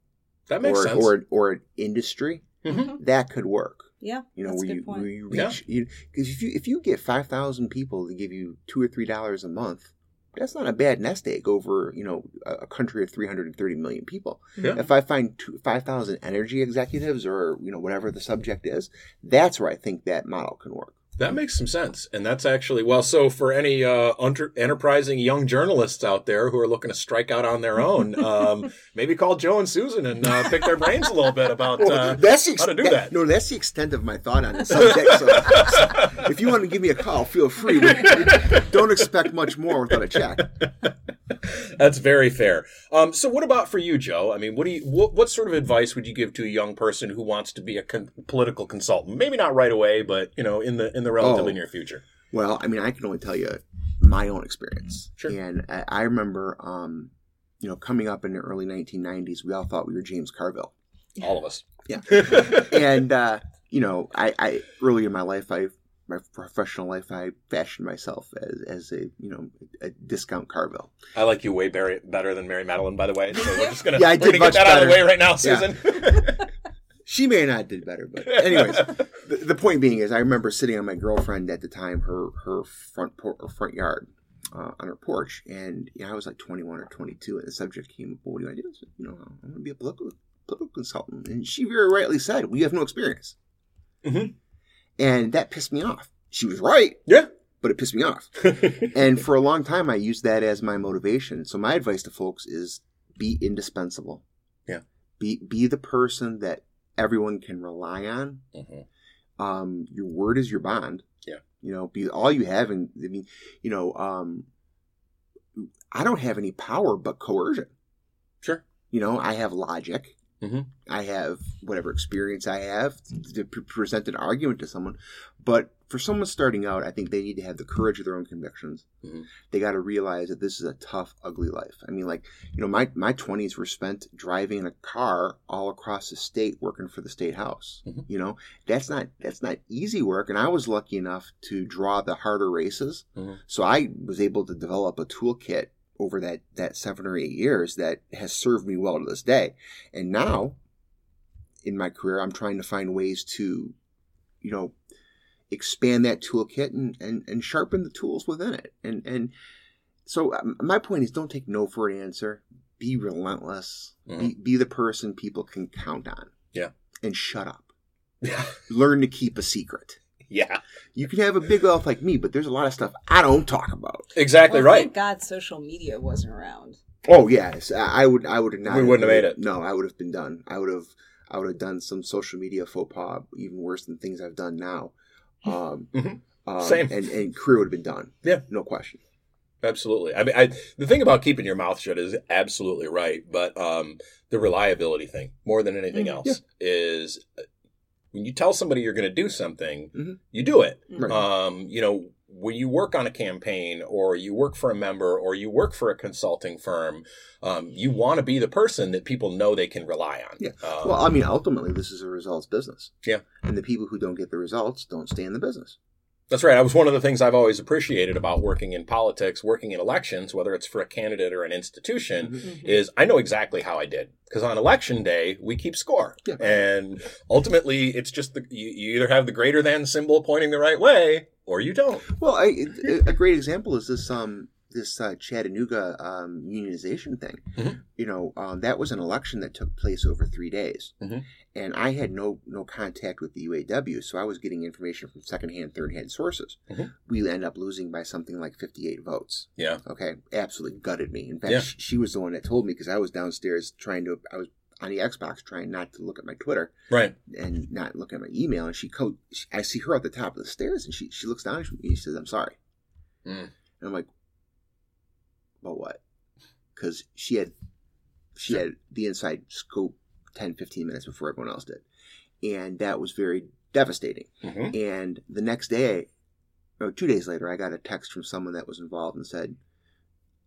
That makes or sense. or or an industry Mhm. that could work. Yeah, You know, that's a where good you point. where you Yeah. reach because if you if you get five thousand people to give you two or three dollars a month, that's not a bad nest egg over you know a, a country of three hundred and thirty million people. Yeah. If I find two, five thousand energy executives or you know whatever the subject is, that's where I think that model can work. That makes some sense. And that's actually, well, so for any uh, under, enterprising young journalists out there who are looking to strike out on their own, *laughs* um, maybe call Joe and Susan and uh, pick their brains a little bit about uh, that's the how to do that. No, that's the extent of my thought on the subject. So, so if you want to give me a call, feel free. Don't expect much more without a check. That's very fair. Um, so, what about for you, Joe? I mean, what do you what, what sort of advice would you give to a young person who wants to be a con- political consultant? Maybe not right away, but you know, in the in the relatively Oh. near future. Well, I mean, I can only tell you my own experience. Sure. And I, I remember, um, you know, coming up in the early 1990s, we all thought we were James Carville. All of us. Yeah. *laughs* and uh, you know, I, I early in my life, I my professional life, I fashioned myself as, as a you know a discount Carville. I like you way better, better than Mary Matalin, by the way. So we're just gonna, Yeah, I we're did gonna get much that out of the way right now, Yeah. *laughs* Susan. She may not did better, but anyways, *laughs* the, the point being is, I remember sitting on my girlfriend at the time, her her front por- her front yard. Uh, on her porch, and you know, I was like 21 or 22, and the subject came up. Well, what do you want to do? I said, you know, I want to be a political, political consultant, and she very rightly said, "We have no experience," Mhm. and that pissed me off. She was right, yeah. but it pissed me off. *laughs* and for a long time, I used that as my motivation. So my advice to folks is be indispensable. Yeah. Be be the person that everyone can rely on. Mhm. Um, your word is your bond. Yeah. You know, be all you have. And I mean, you know, um, I don't have any power but coercion. Sure. You know, I have logic. Mhm. I have whatever experience I have to pre- present an argument to someone. But for someone starting out, I think they need to have the courage of their own convictions. Mhm. They got to realize that this is a tough, ugly life. I mean, like you know, my my twenties were spent driving in a car all across the state, working for the state house. Mhm. You know, that's not that's not easy work. And I was lucky enough to draw the harder races, Mhm. so I was able to develop a toolkit over that that seven or eight years that has served me well to this day. And now, in my career, I'm trying to find ways to, you know, expand that toolkit and, and, and sharpen the tools within it. And and so um, my point is, don't take no for an answer. Be relentless. Be, be the person people can count on. Yeah. And shut up. *laughs* Yeah. Learn to keep a secret. Yeah. You can have a big mouth like me, but there's a lot of stuff I don't talk about. Exactly Well, right. Thank God social media wasn't around. Oh yes, I I would. I would have not. We wouldn't have made it. No, I would have been done. I would have. I would have done some social media faux pas, even worse than things I've done now. Um, *laughs* Mhm. um, Same. And and career would have been done. Yeah. no question. Absolutely. I mean, I, the thing about keeping your mouth shut is absolutely right, but um, the reliability thing, more than anything Mhm. else, is uh, when you tell somebody you're going to do something, Mhm. you do it. Right. Um, you know, when you work on a campaign, or you work for a member, or you work for a consulting firm, um, you want to be the person that people know they can rely on. Yeah. Um, well, I mean, ultimately, this is a results business. Yeah. And the people who don't get the results don't stay in the business. That's right. That was one of the things I've always appreciated about working in politics, working in elections, whether it's for a candidate or an institution, Mhm. is I know exactly how I did. Because on election day, we keep score. Yeah. And ultimately, it's just the, you, you either have the greater than symbol pointing the right way or you don't. Well, I, a great example is this um this uh, Chattanooga um, unionization thing. Mhm. You know, um, that was an election that took place over three days, Mhm. and I had no no contact with the UAW, so I was getting information from secondhand, third hand sources. Mhm. We end up losing by something like fifty eight votes. Yeah. Okay, absolutely gutted me. In fact, Yeah. she was the one that told me because I was downstairs trying to. I was on the Xbox trying not to look at my Twitter Right. and not look at my email. And she, co- she I see her at the top of the stairs, and she she looks down at me and she says, "I'm sorry." Mm. And I'm like, "About what?" Because she had she had the inside scoop 10, 15 minutes before everyone else did, and that was very devastating. hmm And the next day, or two days later, I got a text from someone that was involved and said,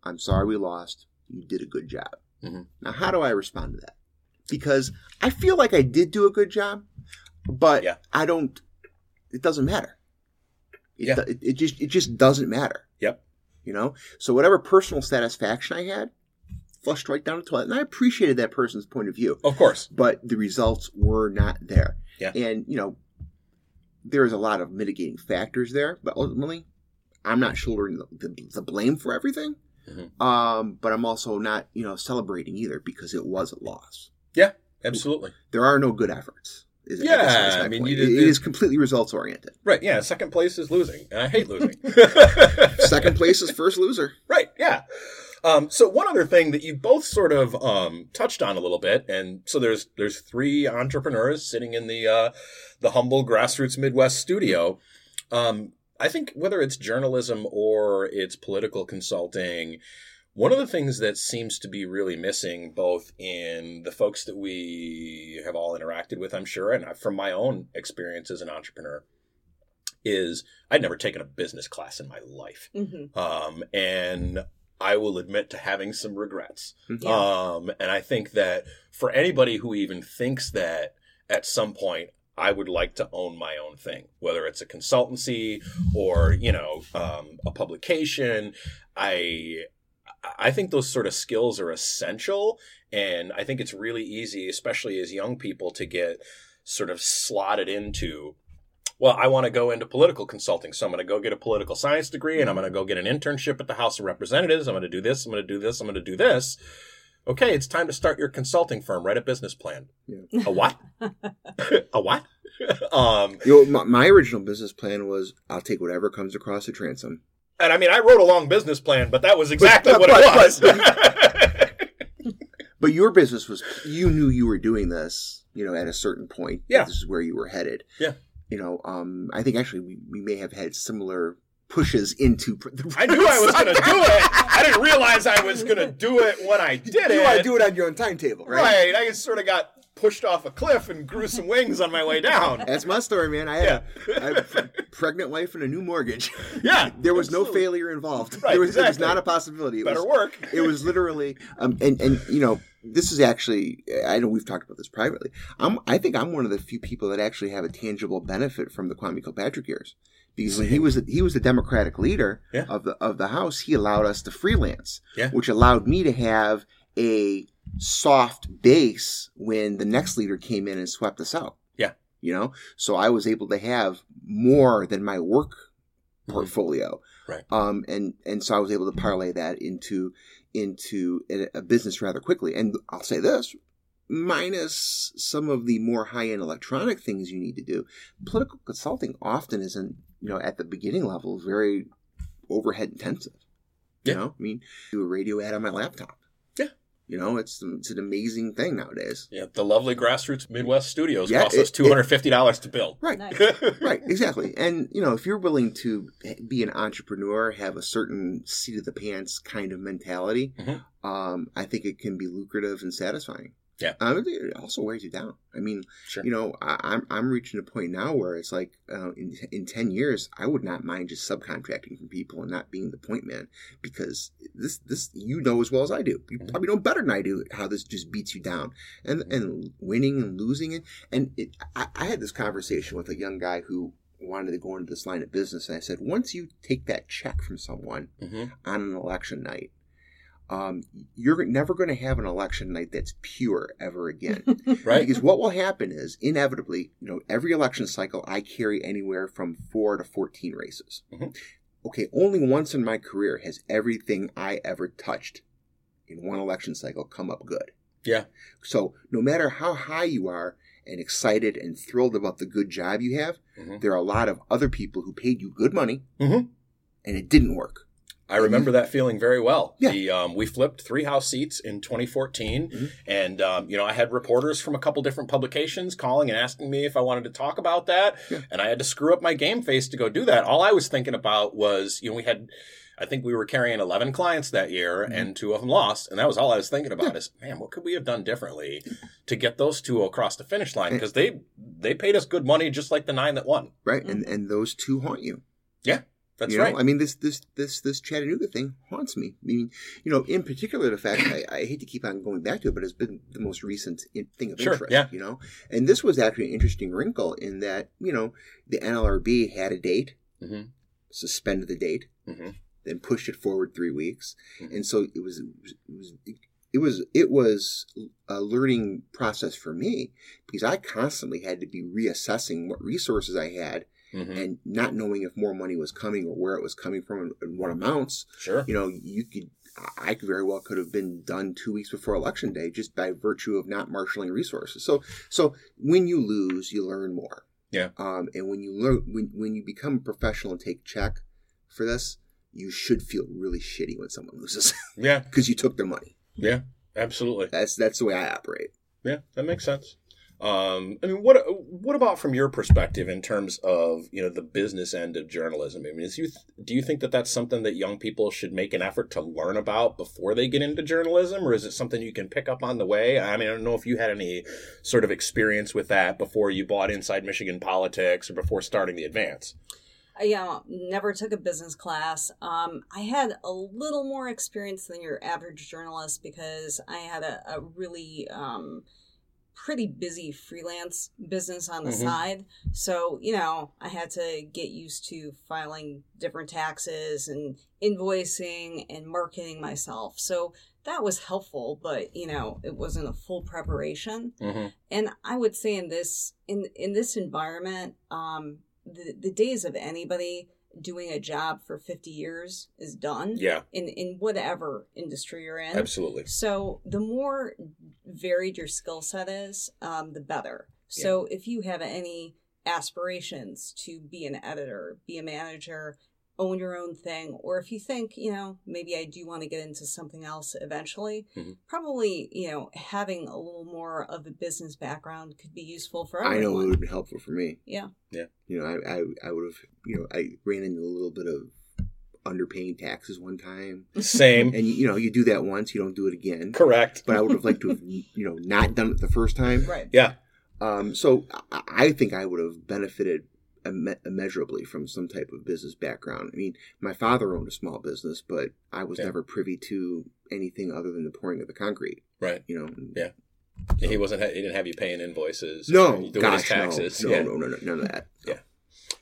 "I'm sorry we lost. You did a good job." Mhm. Now, how do I respond to that? Because I feel like I did do a good job, but Yeah. I don't. It doesn't matter. It, Yeah. it, it just it just doesn't matter. You know. So whatever personal satisfaction I had, flushed right down the toilet, and I appreciated that person's point of view Of course. but the results were not there. Yeah. And, you know, there's a lot of mitigating factors there, but ultimately, I'm not shouldering the, the, the blame for everything. Mhm. Um, but I'm also not, you know, celebrating either because it was a loss. Yeah. Absolutely. There are no good efforts. Is, Yeah, I, guess that's my I mean, you It- it is completely results oriented. Right. Yeah. Second place is losing, and I hate losing. *laughs* *laughs* Second place is first loser. Right. Yeah. Um, so one other thing that you both sort of um, touched on a little bit, and so there's there's three entrepreneurs sitting in the uh, the humble grassroots Midwest studio. Um, I think whether it's journalism or it's political consulting, one of the things that seems to be really missing, both in the folks that we have all interacted with, I'm sure, and from my own experience as an entrepreneur, is I'd never taken a business class in my life. hmm Um, and I will admit to having some regrets. Mhm. Yeah. Um, and I think that for anybody who even thinks that at some point I would like to own my own thing, whether it's a consultancy or, you know, um, a publication, I, I think those sort of skills are essential. And I think it's really easy, especially as young people, to get sort of slotted into well, I want to go into political consulting, so I'm going to go get a political science degree and I'm going to go get an internship at the House of Representatives. I'm going to do this, I'm going to do this, I'm going to do this. Okay, it's time to start your consulting firm. Write a business plan. Yeah. A what? *laughs* a what? *laughs* um, You know, my, my original business plan was I'll take whatever comes across the transom. And I mean, I wrote a long business plan, but that was exactly but- what but- it was. *laughs* But your business was you knew you were doing this, you know, at a certain point. Yeah. This is where you were headed. Yeah. You know, um, I think actually we, we may have had similar pushes into the I knew I was going to do it. I didn't realize I was going to do it when I did it. You want to do it on your own timetable, right? Right. I sort of got pushed off a cliff and grew some wings on my way down. That's my story, man. I had, a, I had a pregnant wife and a new mortgage. *laughs* Yeah. *laughs* there was no failure involved. Right, there was, it was not a possibility. It Better was, work. it was literally, um, and and you know, this is actually, I know we've talked about this privately. I'm, I think I'm one of the few people that actually have a tangible benefit from the Kwame Kilpatrick years, because when he was he was the Democratic leader Yeah. of the of the House, he allowed us to freelance, Yeah. which allowed me to have a soft base when the next leader came in and swept us out. Yeah. you know, so I was able to have more than my work Mhm. portfolio. Right. Um, and, and so I was able to parlay that into, into a, a business rather quickly. And I'll say this, minus some of the more high end electronic things you need to do, political consulting often isn't, you know, at the beginning level, very overhead intensive. You Yeah. know, I mean, do a radio ad on my laptop. Yeah. You know, it's, it's an amazing thing nowadays. Yeah, the lovely grassroots Midwest studios Yeah, cost it- us two hundred fifty dollars to build. Right. Nice. *laughs* right exactly and you know if you're willing to be an entrepreneur have a certain seat of the pants kind of mentality Mhm. um, i think it can be lucrative and satisfying Yeah. um, it also wears you down i mean Sure. you know I, i'm i'm reaching a point now where it's like uh, in, in 10 years i would not mind just subcontracting from people and not being the point man because this this you know as well as i do you Mhm. probably know better than i do how this just beats you down and Mhm. and winning and losing it and it, I, I had this conversation with a young guy who wanted to go into this line of business and i said once you take that check from someone hmm on an election night um, you're never going to have an election night that's pure ever again *laughs* Right. because what will happen is inevitably you know every election cycle i carry anywhere from four to 14 races Mhm. okay only once in my career has everything i ever touched in one election cycle come up good Yeah. so no matter how high you are and excited and thrilled about the good job you have, Mhm. there are a lot of other people who paid you good money Mhm. and it didn't work. I remember that feeling very well. Yeah. The, um, we flipped three house seats in 2014, Mhm. and um, you know I had reporters from a couple different publications calling and asking me if I wanted to talk about that, Yeah. and I had to screw up my game face to go do that. All I was thinking about was you know we had. I think we were carrying 11 clients that year Mhm. and two of them lost. And that was all I was thinking about is, man, what could we have done differently to get those two across the finish line? Because they, they paid us good money just like the nine that won. Right? And and those two haunt you. That's you know? right. I mean, this this this this Chattanooga thing haunts me. I mean, you know, in particular, the fact I, I hate to keep on going back to it, but it's been the most recent in, thing of Sure, interest. yeah. You know, and this was actually an interesting wrinkle in that you know the NLRB had a date, Mhm. suspended the date, Mhm. then pushed it forward three weeks, Mhm. and so it was it was it was it was a learning process for me because I constantly had to be reassessing what resources I had Mhm. and not knowing if more money was coming or where it was coming from and, and what amounts, Sure. you know, you could, I could very well could have been done two weeks before election day just by virtue of not marshaling resources. So, so when you lose, you learn more. Yeah. Um, and when you learn, when, when you become a professional and take check for this, you should feel really shitty when someone loses *laughs* Yeah. because you took their money. Yeah. Absolutely. That's, that's the way I operate. Yeah, that makes sense. Um, I mean, what what about from your perspective in terms of you know the business end of journalism? I mean, you do you think that that's something that young people should make an effort to learn about before they get into journalism, or is it something you can pick up on the way? I mean, I don't know if you had any sort of experience with that before you bought Inside Michigan Politics or before starting the Advance. I you know, never took a business class. Um, I had a little more experience than your average journalist because I had a, a really um, pretty busy freelance business on the Mhm. side. So, you know, I had to get used to filing different taxes and invoicing and marketing myself. So that was helpful, but, you know, it wasn't a full preparation Mm-hmm. and I would say in this in in this environment, um, the the days of anybody doing a job for fifty years is done. Yeah, In in whatever industry you're in. absolutely. So the more varied your skill set is, um, the better. So if you have any aspirations to be an editor, be a manager, own your own thing, or if you think, you know, maybe I do want to get into something else eventually, Mhm. probably, you know, having a little more of a business background could be useful for everyone. I know it would have been helpful for me. Yeah. Yeah you know, I, I, I would have, you know, I ran into a little bit of underpaying taxes one time. Same. And, you, you know, you do that once, you don't do it again. Correct. But I would have liked to have, you know, not done it the first time. Right. Yeah. Um, so I, I think I would have benefited imme- immeasurably from some type of business background. I mean, my father owned a small business, but I was Yeah. never privy to anything other than the pouring of the concrete. Right. You know. Yeah. He wasn't. He didn't have you paying invoices. No, doing gosh, taxes. no, yeah. no, no, no, none of that.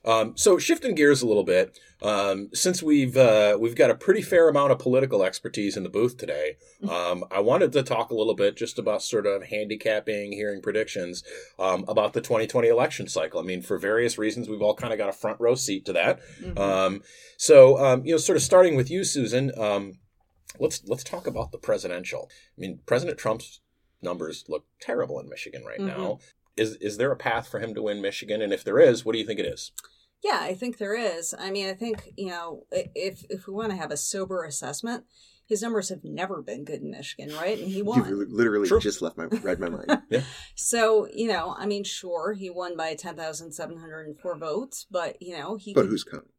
Um, so shifting gears a little bit, um, since we've uh, we've got a pretty fair amount of political expertise in the booth today, um, I wanted to talk a little bit just about sort of handicapping, hearing predictions um, about the 2020 election cycle. I mean, for various reasons, we've all kind of got a front row seat to that. Mhm. Um, so um, you know, sort of starting with you, Susan. Um, let's let's talk about the presidential. I mean, President Trump's numbers look terrible in Michigan right now. Is is there a path for him to win Michigan? And if there is, what do you think it is? Yeah, I think there is. I mean, I think you know, if if we want to have a sober assessment, his numbers have never been good in Michigan, right? And he won. li- literally True. just left my read my mind. *laughs* yeah. So you know, I mean, sure, he won by ten thousand seven hundred and four votes, but you know, he but could- who's counting?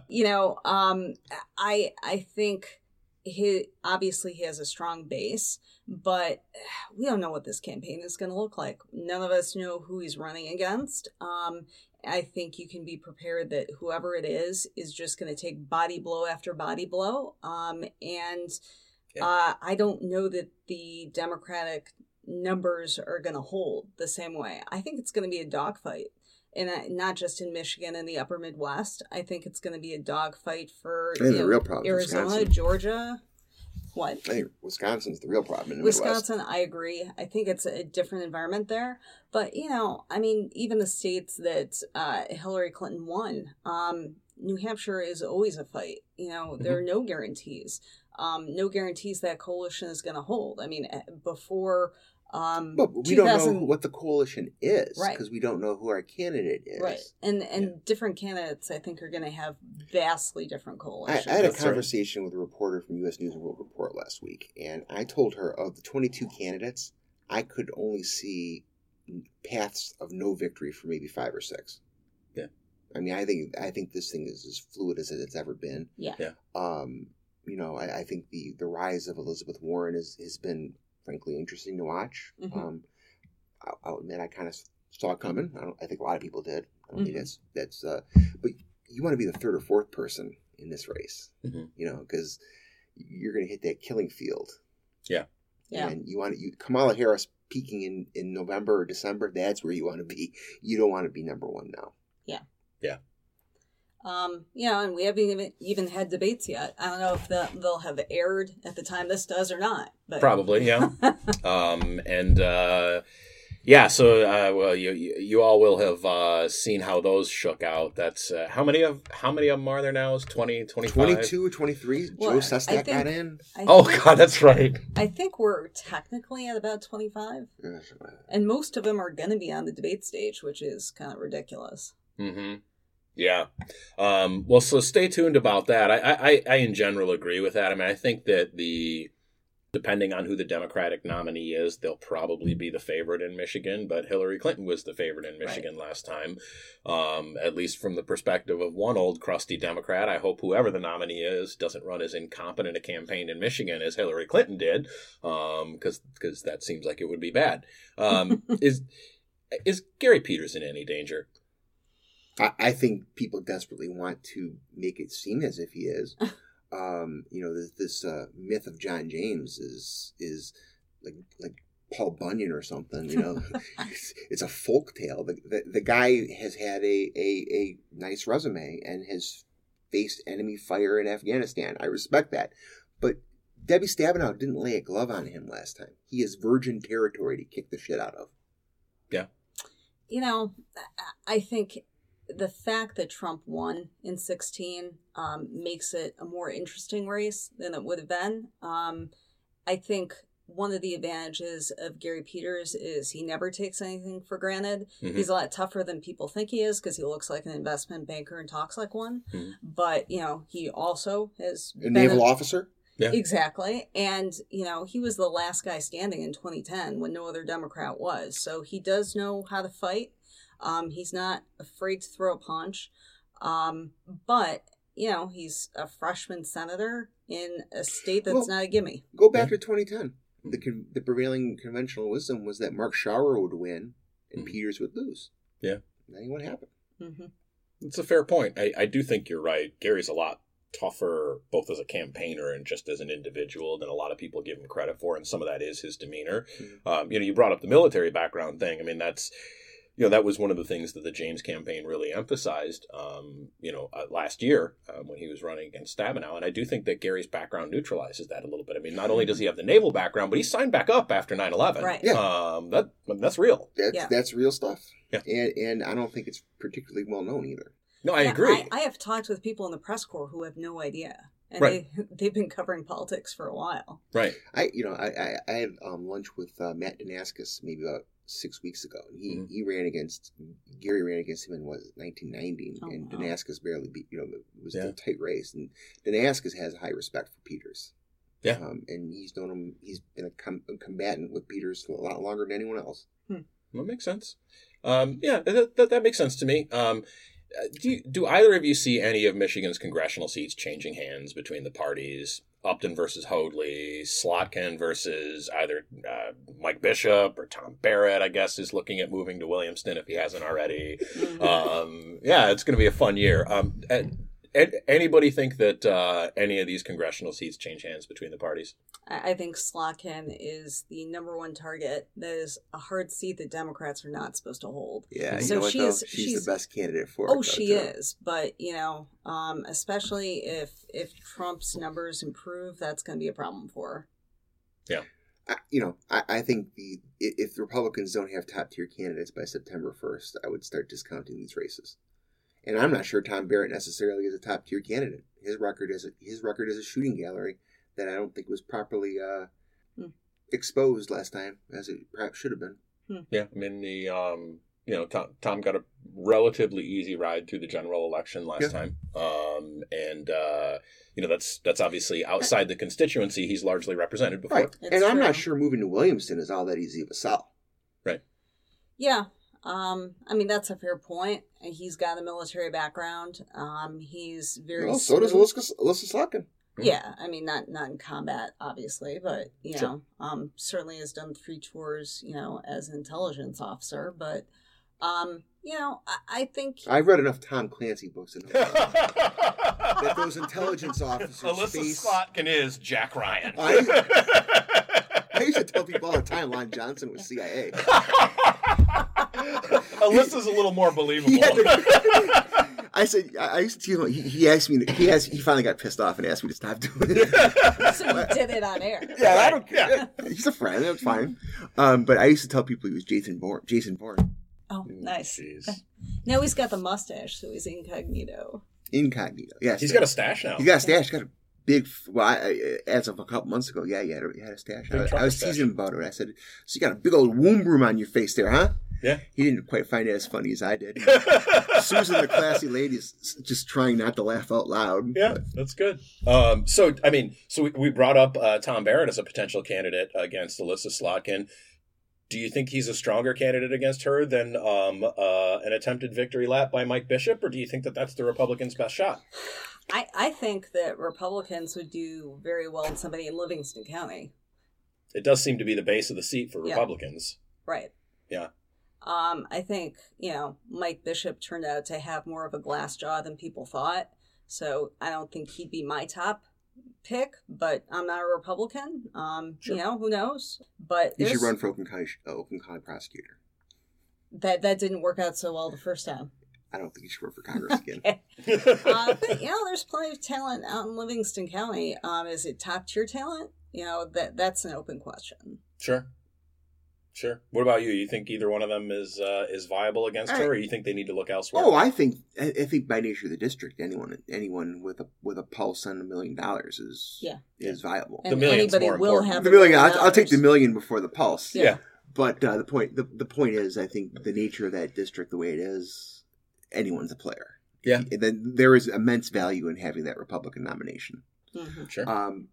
*laughs* you know, um, I I think he obviously he has a strong base, but we don't know what this campaign is going to look like. None of us know who he's running against. Um, I think you can be prepared that whoever it is is just going to take body blow after body blow. Um, and Yeah. uh, I don't know that the Democratic numbers are going to hold the same way. I think it's going to be a dogfight and uh, not just in Michigan and the Upper Midwest. I think it's going to be a dogfight for know, real Arizona, Wisconsin. Georgia. What? I think Wisconsin's the real problem in the Midwest. Wisconsin, I agree. I think it's a different environment there. But, you know, I mean, even the states that uh, Hillary Clinton won, um, New Hampshire is always a fight. You know, there are Mm-hmm. no guarantees. Um, no guarantees that coalition is going to hold. I mean, eh, before. Um, But we don't know what the coalition is Right. because we don't know who our candidate is. Right. And and different candidates, I think, are going to have vastly different coalitions. I had a That's right. conversation with a reporter from U.S. News and World Report last week, and I told her of the 22 candidates, I could only see paths of no victory for maybe five or six. Yeah. I mean, I think I think this thing is as fluid as it's ever been. yeah. Yeah. Um, you know, I, I think the the rise of Elizabeth Warren has has been frankly interesting to watch. Mhm. Um, I'll, I'll admit I kind of saw it coming. I don't. I think a lot of people did. I don't think that's that's. Uh, but you want to be the third or fourth person in this race, Mhm. you know, because you're going to hit that killing field. Yeah. Yeah. And you want you Kamala Harris peaking in in November or December. That's where you want to be. You don't want to be number one now. Um, you know, and we haven't even even had debates yet. I don't know if the, they'll have aired at the time this does or not. But Probably, yeah. *laughs* um, and uh, Yeah, so uh, well, you, you you all will have uh, seen how those shook out. That's uh, how many of how many of them are there now? Is 20, 25? 22 or 23. Well, Joe I Sestak think- got in. I Oh God, that's right. I think we're technically at about 25, and most of them are going to be on the debate stage, which is kind of ridiculous. hmm Yeah. Um, well, so stay tuned about that. I, I, I in general agree with that. I mean, I think that the depending on who the Democratic nominee is, they'll probably be the favorite in Michigan. But Hillary Clinton was the favorite in Michigan last time, um, at least from the perspective of one old crusty Democrat. I hope whoever the nominee is doesn't run as incompetent a campaign in Michigan as Hillary Clinton did, because because that seems like it would be bad. Um, *laughs* is is Gary Peters in any danger? I, I think people desperately want to make it seem as if he is. *laughs* um, you know, this, this uh, myth of John James is is like like Paul Bunyan or something. You know, *laughs* it's, it's a folk tale. The, the the guy has had a, a a nice resume and has faced enemy fire in Afghanistan. I respect that, but. Debbie Stabenow didn't lay a glove on him last time. He is virgin territory to kick the shit out of. Yeah. You know, I- I think the fact that Trump won in 16 um, makes it a more interesting race than it would have been. Um, I think one of the advantages of Gary Peters is he never takes anything for granted. Mhm. He's a lot tougher than people think he is because he looks like an investment banker and talks like one. Mhm. But, you know, he also has A naval a- officer? Yeah. Exactly. And, you know, he was the last guy standing in 2010 when no other Democrat was. So he does know how to fight. Um, he's not afraid to throw a punch. Um, but, you know, he's a freshman senator in a state that's Well- not a gimme. Go back to 2010. The con- the prevailing conventional wisdom was that Mark Schauer would win and Mhm. Peters would lose. Yeah. That ain't what happened. hmm It's a fair point. I, I do think you're right. Gary's a lot tougher, both as a campaigner and just as an individual, than a lot of people give him credit for. And some of that is his demeanor. Mhm. Um, you know, you brought up the military background thing. I mean, that's you know that was one of the things that the James campaign really emphasized. Um, you know, uh, last year um, when he was running against Stabenow, and I do think that Gary's background neutralizes that a little bit. I mean, not only does he have the naval background, but he signed back up after 9-11. Right. Yeah. Um, that that's real. That's Yeah. that's real stuff. Yeah. And and I don't think it's particularly well known either. No, I Yeah, agree. I, I have talked with people in the press corps who have no idea. And Right. they, *laughs* they've been covering politics for a while. right. I you know I I, I had um, lunch with uh, Mat Dunaskiss maybe about six weeks ago, and he Mhm. he ran against Gary ran against him in was 1990, Oh, and wow. Dunaskiss barely beat you know it was Yeah. a tight race, and Dunaskiss has high respect for Peters. Yeah. Um, and he's known him. He's been a, com- a combatant with Peters a lot longer than anyone else. That makes sense. Um, yeah, that, that, that makes sense to me. Um, uh, do, you, do either of you see any of Michigan's congressional seats changing hands between the parties? Upton versus Hoadley, Slotkin versus either uh, Mike Bishop or Tom Barrett, I guess, is looking at moving to Williamston if he hasn't already. *laughs* Um, yeah, it's going to be a fun year. Um, and anybody think that uh, any of these congressional seats change hands between the parties? I I think Slotkin is the number one target. That is a hard seat that Democrats are not supposed to hold. Yeah, So know what, she though? is- She's, she's- the best candidate for it. Oh, though, she too. is, but you know, um, especially if if Trump's numbers improve, that's going to be a problem for I, you know, I, I think the if the Republicans don't have top tier candidates by September first, I would start discounting these races. And I'm not sure Tom Barrett necessarily is a top tier candidate. His record is a, his record is a shooting gallery that I don't think was properly uh, Hmm. exposed last time, as it perhaps should have been. Yeah, I mean the um, you know Tom, Tom got a relatively easy ride through the general election last Yeah. time, um, and uh, you know that's that's obviously outside the constituency he's largely represented before. Right. It's and I'm not sure moving to Williamston is all that easy of a sell. Right. Yeah. Um, I mean that's a fair point. He's got a military background. Um, he's very Well, so does smooth. Elissa, Elissa Slotkin. Yeah, I mean not not in combat, obviously, but you Sure. know, um, certainly has done three tours, you know, as an intelligence officer. But um, you know, I, I think I've read enough Tom Clancy books to that. *laughs* that those intelligence officers Elissa face- Slotkin is Jack Ryan. *laughs* I used to tell people all the time Lon Johnson was CIA. *laughs* Elissa's a little more believable. Yeah, *laughs* I said I I used to tell him. He, he asked me. He asked. He finally got pissed off and asked me to stop doing it. *laughs* So you did it on air. yeah, I don't care. He's a friend. That's fine. Um, but I used to tell people he was Jason Bourne. Jason Bourne, Oh, nice. Jeez. *laughs* Now he's got the mustache, so he's incognito. incognito. Yes, He's got a stash now. He got a stash. He's got a big. Well, I, I, as of a couple months ago, yeah, he had a, he had a stash. Big I, I was teasing him about it. I said, "So you got a big old womb room on your face there, huh?" Yeah. He didn't quite find it as funny as I did. *laughs* Susan, the classy lady, is just trying not to laugh out loud. Yeah, that's good. Um, so, I mean, so we, we brought up uh, Tom Barrett as a potential candidate against Elissa Slotkin. Do you think he's a stronger candidate against her than um, uh, an attempted victory lap by Mike Bishop, or do you think that that's the Republicans' best shot? I, I think that Republicans would do very well in somebody in Livingston County. It does seem to be the base of the seat for Yeah. Republicans. Right. Yeah. Um, I think, you know, Mike Bishop turned out to have more of a glass jaw than people thought. So I don't think he'd be my top pick, but I'm not a Republican. Um, Sure. you know, who knows? But He should run for Oakland County, uh, Oakland County prosecutor. that that didn't work out so well the first time. I don't think he should run for Congress *laughs* again. *laughs* uh, but you know, there's plenty of talent out in Livingston County. Um, is it top tier talent? You know, that that's an open question. Sure. Sure. What about you? You think either one of them is uh, is viable against I- her, or you think they need to look elsewhere? Oh, I think I, I think by nature of the district, anyone anyone with a with a pulse on a million dollars is Yeah. is viable. And million's anybody more will important. have the a million, I'll, I'll take the million before the pulse. Yeah. yeah. But uh, the point the, the point is, I think the nature of that district, the way it is, anyone's a player. Yeah. And then there is immense value in having that Republican nomination. Mhm. Sure. Um,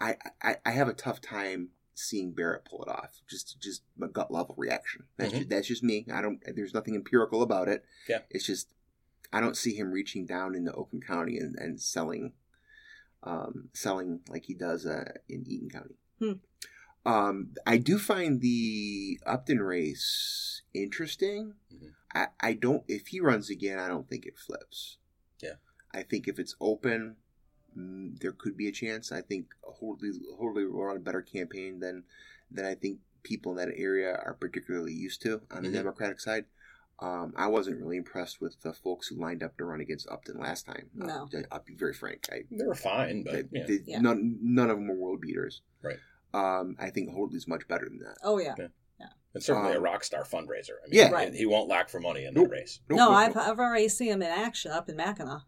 I, I I have a tough time seeing Barrett pull it off. Just just a gut level reaction. That's Mhm. just, that's just me. I don't. There's nothing empirical about it. Yeah. It's just I don't see him reaching down into Oakland County and, and selling, um, selling like he does uh, in Eaton County. Hmm. Um, I do find the Upton race interesting. Mhm. I, I don't. If he runs again, I don't think it flips. Yeah. I think if it's open, there could be a chance. I think Hoadley Hoadley will run a better campaign than than I think people in that area are particularly used to on the Mhm. Democratic side. Um, I wasn't really impressed with the folks who lined up to run against Upton last time. No. I'll, I'll be very frank. I, They were fine, but they- yeah. they- Yeah. none none of them were world beaters. Right. Um, I think Hoadley's much better than that. Oh yeah. yeah, and certainly a um, rock star fundraiser. I mean, Yeah. Right. he won't lack for money in Nope. that race. Nope, no, nope, I've. I've already seen him in action up in Mackinac.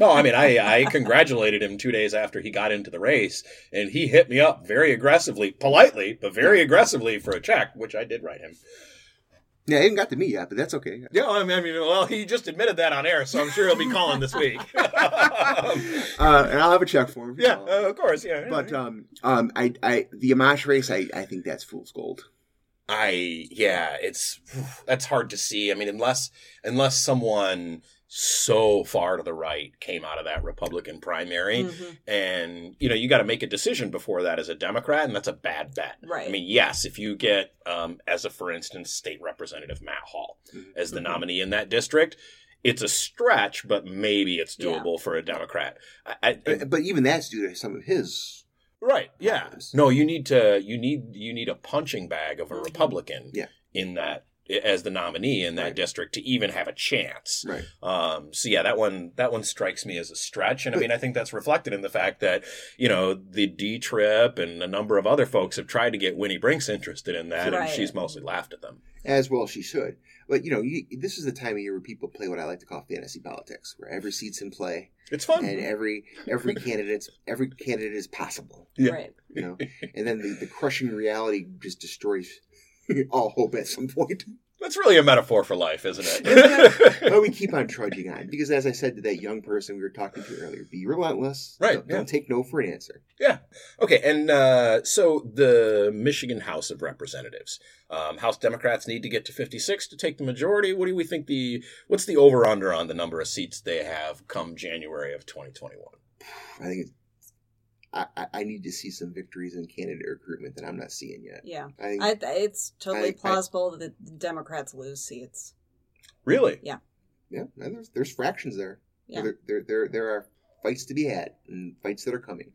No, I mean, I, I congratulated him two days after he got into the race, and he hit me up very aggressively, politely, but very aggressively for a check, which I did write him. Yeah, he hasn't got to me yet, but that's okay. Yeah, I mean, I mean, well, he just admitted that on air, so I'm sure he'll be calling this week. *laughs* Uh, and I'll have a check for him. yeah, uh, of course, yeah. but um, um, I, I, the Amash race, I, I think that's fool's gold. I yeah, it's that's hard to see. I mean, unless unless someone so far to the right came out of that Republican primary, Mhm. and you know you got to make a decision before that as a Democrat, and that's a bad bet. Right. I mean, yes, if you get um, as a for instance, State Representative Matt Hall Mhm. as the Mhm. nominee in that district. It's a stretch, but maybe it's Yeah. doable for a Democrat. I, I, But, but even that's due to some of his. Right. Yeah. problems. No, you need to you need you need a punching bag of a Mhm. Republican Yeah. in that as the nominee in that Right. district to even have a chance. Right. Um, so yeah, that one that one strikes me as a stretch, and I mean I think that's reflected in the fact that you know the D Trip and a number of other folks have tried to get Winnie Brinks interested in that, Right. and she's mostly laughed at them. As well she should. But, you know, you, this is the time of year where people play what I like to call fantasy politics, where every seat's in play It's fun. and every every *laughs* candidate's every candidate is possible. Yeah. Right. You know, and then the, the crushing reality just destroys *laughs* all hope at some point. That's really a metaphor for life, isn't it? *laughs* but we keep on trudging on because, as I said to that young person we were talking to earlier, be relentless. Right, Don't, yeah. don't take no for an answer. Yeah. Okay. And uh, so the Michigan House of Representatives, um, House Democrats need to get to 56 to take the majority. What do we think the what's the over under on the number of seats they have come January of 2021? I think it's, I, I- I need to see some victories in candidate recruitment that I'm not seeing yet. Yeah. I think I, it's totally I- I- plausible that the Democrats lose seats. Really? yeah, and there's there's fractions there. Yeah. There, there there there are fights to be had and fights that are coming,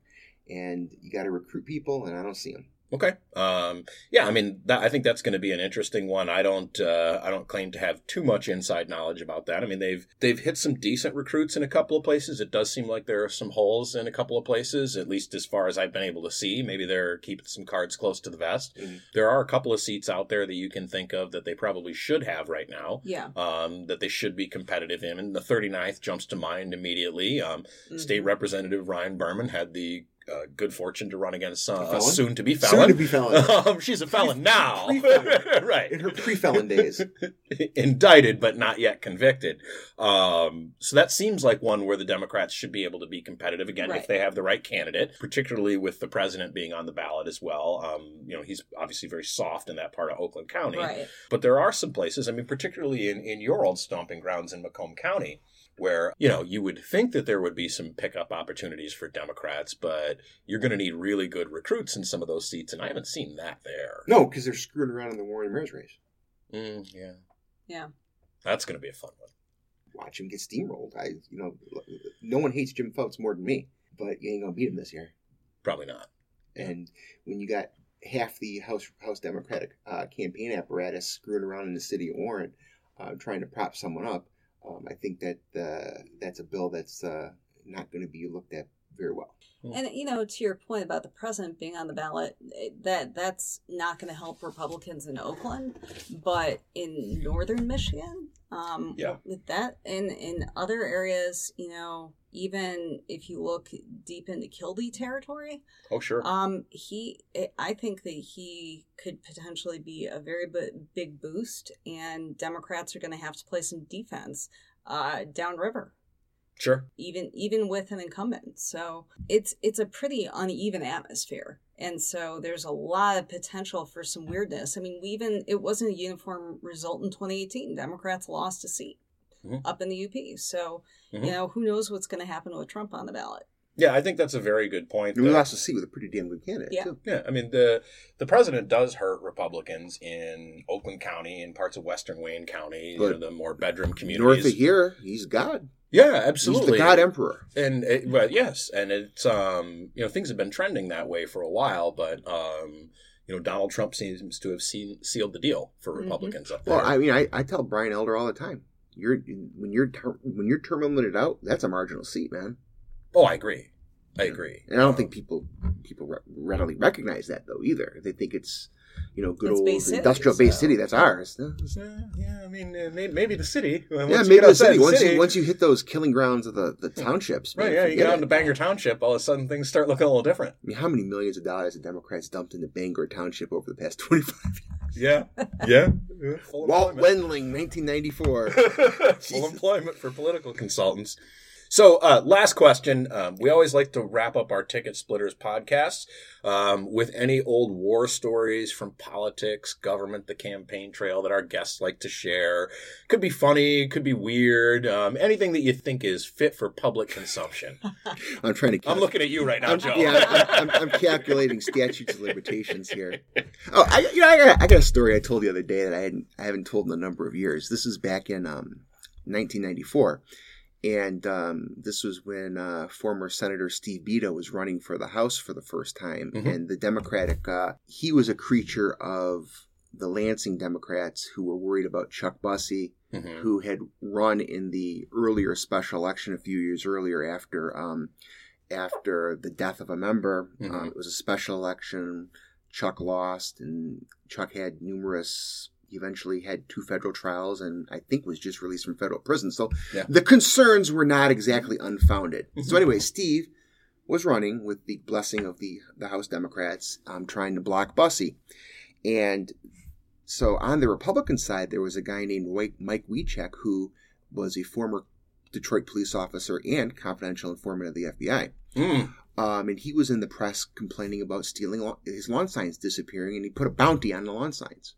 and you got to recruit people, and I don't see them. Okay. Um, yeah, I mean, that, I think that's going to be an interesting one. I don't, uh, I don't claim to have too much inside knowledge about that. I mean, they've they've hit some decent recruits in a couple of places. It does seem like there are some holes in a couple of places, at least as far as I've been able to see. Maybe they're keeping some cards close to the vest. Mhm. There are a couple of seats out there that you can think of that they probably should have right now. Yeah. Um, that they should be competitive in. And the 39th jumps to mind immediately. Um, State Mhm. Representative Ryan Berman had the uh, good fortune to run against uh, A a soon to be felon. Soon felon. to be felon. um, she's a felon now. Pre-felon. *laughs* right. In her pre-felon days. *laughs* Indicted, but not yet convicted. Um, so that seems like one where the Democrats should be able to be competitive again Right. if they have the right candidate, particularly with the president being on the ballot as well. Um, you know, he's obviously very soft in that part of Oakland County. Right. But there are some places, I mean, particularly in, in your old stomping grounds in Macomb County, where, you know, you would think that there would be some pickup opportunities for Democrats, but you're going to need really good recruits in some of those seats, and I haven't seen that there. No, because they're screwing around in the Warren Mayor's race. Mm, yeah. Yeah. That's going to be a fun one. Watch him get steamrolled. I, you know, no one hates Jim Fouts more than me, but you ain't gonna beat him this year. Probably not. And when you got half the House House Democratic uh, campaign apparatus screwing around in the city of Warren, uh, trying to prop someone up, um, I think that uh, that's a bill that's uh, not going to be looked at very well. And you know, to your point about the president being on the ballot, that that's not going to help Republicans in Oakland, but in northern Michigan, um, Yeah. with that, and in other areas, you know, even if you look deep into Kildee territory, Oh, sure. um, he, I think that he could potentially be a very big boost, and Democrats are going to have to play some defense uh, downriver sure. even even with an incumbent. So it's it's a pretty uneven atmosphere. And so there's a lot of potential for some weirdness. I mean, we even it wasn't a uniform result in 2018. Democrats lost a seat Mhm. up in the UP. So, Mhm. you know, who knows what's going to happen with Trump on the ballot. Yeah, I think that's a very good point. And we that- lost a seat with a pretty damn good candidate. Yeah. Too. Yeah, I mean the the president does hurt Republicans in Oakland County and parts of Western Wayne County, you know, the more bedroom communities. North of here, he's God. yeah, absolutely. He's the God Emperor. and it, well, yes, and it's um you know things have been trending that way for a while, but um you know Donald Trump seems to have seen sealed the deal for Mhm. Republicans up there. Well, I mean, I, I tell Brian Elder all the time. You're when you're ter- when you're term limited out, that's a marginal seat, man. Oh, I agree. I agree. And I don't think people people re- readily recognize that though either. They think it's you know good It's old Bay City, industrial based so- city. That's ours. Uh, yeah, I mean, uh, may- maybe the city. Once yeah, you maybe get the outside city. Once you once you hit those killing grounds of the, the townships, right, yeah, you get out it. into Bangor Township, all of a sudden things start looking a little different. I mean, how many millions of dollars have Democrats dumped into Bangor Township over the past twenty five years? Yeah, yeah. *laughs* Full Walt employment. Wendling, nineteen ninety four. *laughs* Full employment for political consultants. So, uh, last question. Um, we always like to wrap up our Ticket Splitters podcasts um, with any old war stories from politics, government, the campaign trail that our guests like to share. Could be funny, could be weird, um, anything that you think is fit for public consumption. *laughs* I'm trying to. I'm looking at you right now, I'm, Joe. yeah, I'm, I'm, I'm calculating statutes of limitations here. Oh, I, you know, I got, I got a story I told the other day that I hadn't, I haven't told in a number of years. This is back in um, 1994, and um, this was when uh, former Senator Steve Bieda was running for the House for the first time, Mhm. and the Democratic. Uh, he was a creature of the Lansing Democrats who were worried about Chuck Bussey Mhm. who had run in the earlier special election a few years earlier after um, after the death of a member. Mhm. Um, it was a special election. Chuck lost, and Chuck had numerous. He eventually had two federal trials, and I think was just released from federal prison. So Yeah. the concerns were not exactly unfounded. So Mhm. anyway, Steve was running with the blessing of the the House Democrats, um, trying to block Bussey, and so on the Republican side, there was a guy named Mike Mike Wiechek who was a former Detroit police officer and confidential informant of the FBI. Mm. Um, and he was in the press complaining about stealing lawn, his lawn signs disappearing, and he put a bounty on the lawn signs.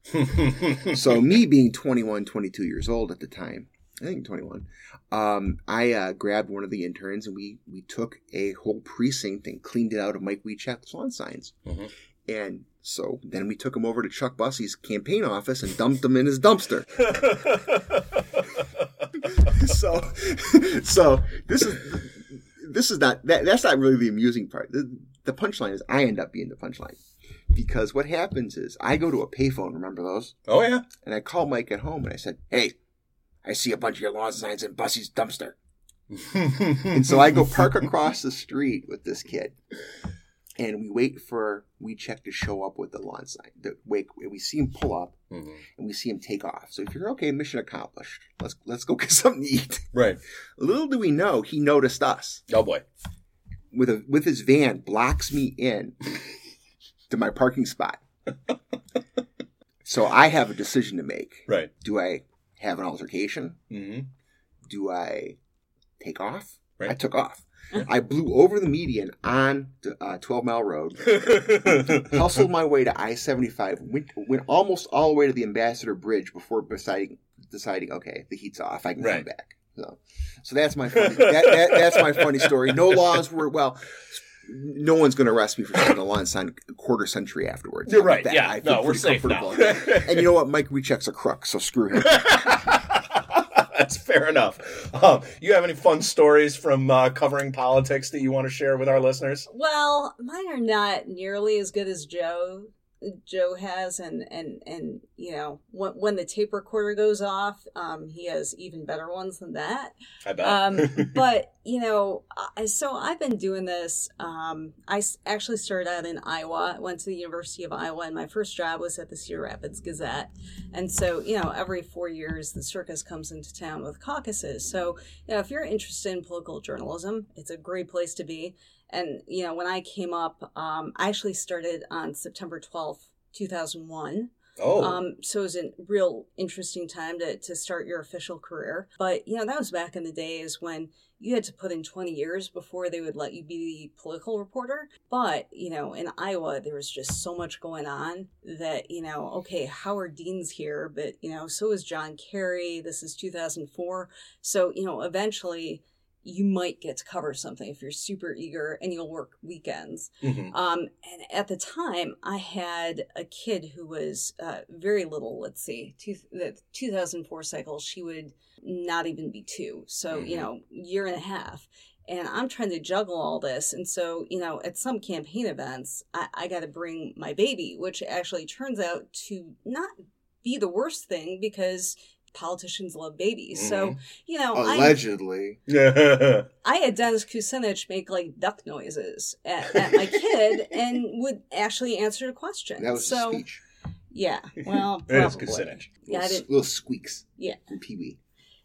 *laughs* so me being 21, 22 years old at the time, I think 21, um, I uh, grabbed one of the interns and we, we took a whole precinct and cleaned it out of Mike Wiechek's lawn signs. Mhm. And so then we took him over to Chuck Bussey's campaign office and dumped him in his dumpster. *laughs* *laughs* so, so this is this is not that that's not really the amusing part. The, the punchline is I end up being the punchline because what happens is I go to a payphone. Remember those? Oh yeah. And I call Mike at home and I said, "Hey, I see a bunch of your lawn signs in Bussey's dumpster." *laughs* And so I go park across the street with this kid, and we wait for we check to show up with the lawn sign. The wait, we see him pull up, Mhm. and we see him take off. So if you're okay, mission accomplished. Let's let's go *laughs* get something to eat. Right. Little do we know, he noticed us Oh boy. with a with his van, blocks me in *laughs* to my parking spot. so I have a decision to make. Right. Do I have an altercation? hmm Do I take off? Right. I took off. *laughs* I blew over the median on uh, 12 Mile Road, *laughs* hustled my way to I 75, went, went almost all the way to the Ambassador Bridge before deciding, deciding okay, the heat's off, I can come back. So, so that's my funny, that, that, that's my funny story. No laws were, well, no one's going to arrest me for setting a lawn sign a quarter century afterwards. You're right. That- Yeah. I feel No, we're safe now. and you know what? Mike Recheck's a crook, so screw him. *laughs* That's fair enough. Um, you have any fun stories from uh, covering politics that you want to share with our listeners? Well, mine are not nearly as good as Joe. Joe has, and and and you know when when the tape recorder goes off, um, he has even better ones than that. I bet. Um, *laughs* but you know, I, so I've been doing this. Um, I actually started out in Iowa. Went to the University of Iowa, and my first job was at the Cedar Rapids Gazette. And so, you know, every four years, the circus comes into town with caucuses. So, you know, if you're interested in political journalism, it's a great place to be. And you know, when I came up, um, I actually started on September twelfth, two thousand one. oh. Um, so it was a real interesting time to, to start your official career. But, you know, that was back in the days when you had to put in 20 years before they would let you be the political reporter. But, you know, in Iowa, there was just so much going on that, you know, okay, Howard Dean's here, but, you know, so is John Kerry. This is 2004. So, you know, eventually you might get to cover something if you're super eager and you'll work weekends. Mhm. Um, and at the time, I had a kid who was uh, very little. Let's see, two, the 2004 cycle, she would not even be two. So you Mhm. know, year and a half. And I'm trying to juggle all this. And so, you know, at some campaign events, I, I got to bring my baby, which actually turns out to not be the worst thing because politicians love babies. So, you know, Allegedly. Mhm. *laughs* I had Dennis Kucinich make like duck noises at, at my kid *laughs* and would actually answer a question. That was so, a speech. Yeah, *laughs* well, It is probably. Kucinich. Yeah, little, didn't. little squeaks. Yeah. From Pee Wee.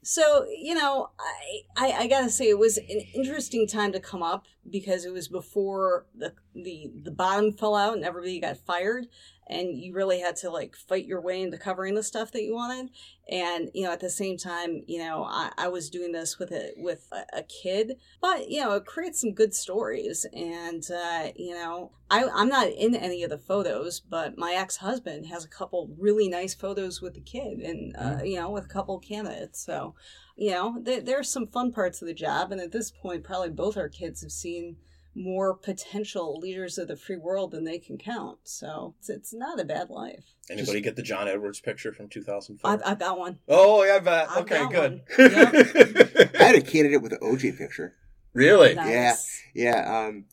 So you know, I, I I gotta say it was an interesting time to come up because it was before the the the bottom fell out and everybody got fired, and you really had to like fight your way into covering the stuff that you wanted. And you know, at the same time, you know, I, I was doing this with a with a, a kid, but you know, it creates some good stories. And uh, you know, I I'm not in any of the photos, but my ex husband has a couple really nice photos with the kid, and uh, you know, with a couple candidates. So you know, there, there's some fun parts of the job. And at this point, probably both our kids have seen more potential leaders of the free world than they can count. So it's, it's not a bad life. Anybody get the John Edwards picture from 2004? I've, I've got one. oh, yeah, I bet. I've Okay, got good. *laughs* I had a candidate with an OJ picture. really? Nice. Yeah. Um,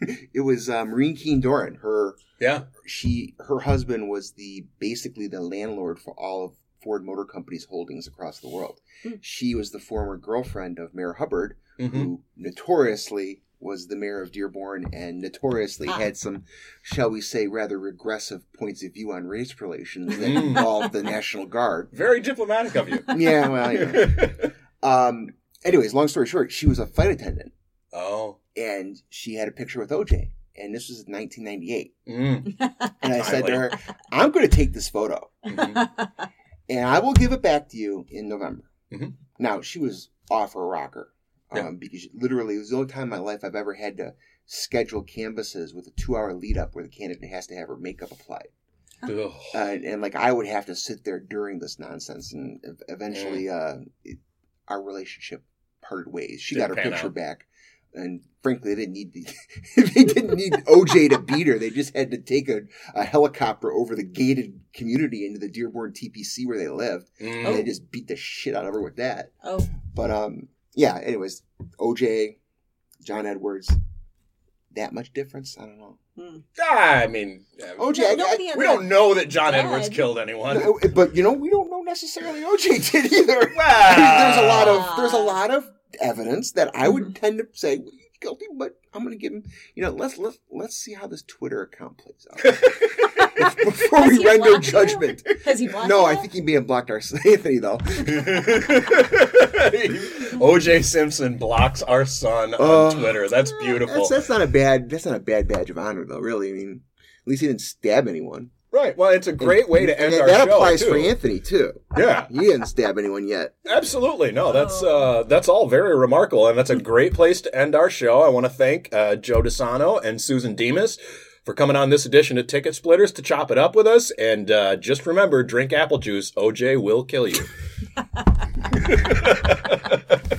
*laughs* it was uh, Maureen Keen Doran. Her Yeah. she her husband was the basically the landlord for all of Ford Motor Company's holdings across the world. Hmm. She was the former girlfriend of Mayor Hubbard, Mhm. who notoriously was the mayor of Dearborn and notoriously Ah. had some, shall we say, rather regressive points of view on race relations that Mm. involved the National Guard. Very diplomatic of you. *laughs* Yeah, well, you know. Um, anyways, long story short, she was a flight attendant oh. and she had a picture with OJ. And this was 1998. Mm. *laughs* And I said to her, I'm going to take this photo Mhm. and I will give it back to you in November. Mhm. Now, she was off her rocker um, Yeah. because literally it was the only time in my life I've ever had to schedule canvases with a two hour lead up where the candidate has to have her makeup applied. Uh, and like I would have to sit there during this nonsense, and eventually, Mm. uh, it, our relationship parted ways. She Didn't got her picture out. back, and frankly, they didn't need the, *laughs* they didn't need OJ to beat her. They just had to take a, a helicopter over the gated community into the Dearborn TPC where they lived, Mm. and they just beat the shit out of her with that. oh, But um, yeah. Anyways, OJ, John Edwards, that much difference. I don't know. Ah, I mean, OJ, I- I- we don't know that John Dead. Edwards killed anyone. No, but you know, we don't know necessarily OJ did either. Well- *laughs* there's a lot of there's a lot of evidence that I would tend to say well, he's guilty, but I'm going to give him. You know, let's let's let's see how this Twitter account plays out *laughs* before Has we he render blocked you? judgment. Has he blocked No, you? I think he may have blocked our *laughs* Anthony though. *laughs* OJ Simpson blocks our son on Uh, Twitter. That's beautiful. That's, that's not a bad. That's not a bad badge of honor though. Really, I mean, at least he didn't stab anyone. Right. Well, it's a great way to And end that, our that show. applies too. for Anthony too. Yeah. He didn't stab anyone yet. Absolutely. No, that's Oh. uh that's all very remarkable and that's a great place to end our show. I want to thank uh, Joe DiSano and Susan Demas for coming on this edition of Ticket Splitters to chop it up with us and uh, just remember drink apple juice. OJ will kill you. *laughs*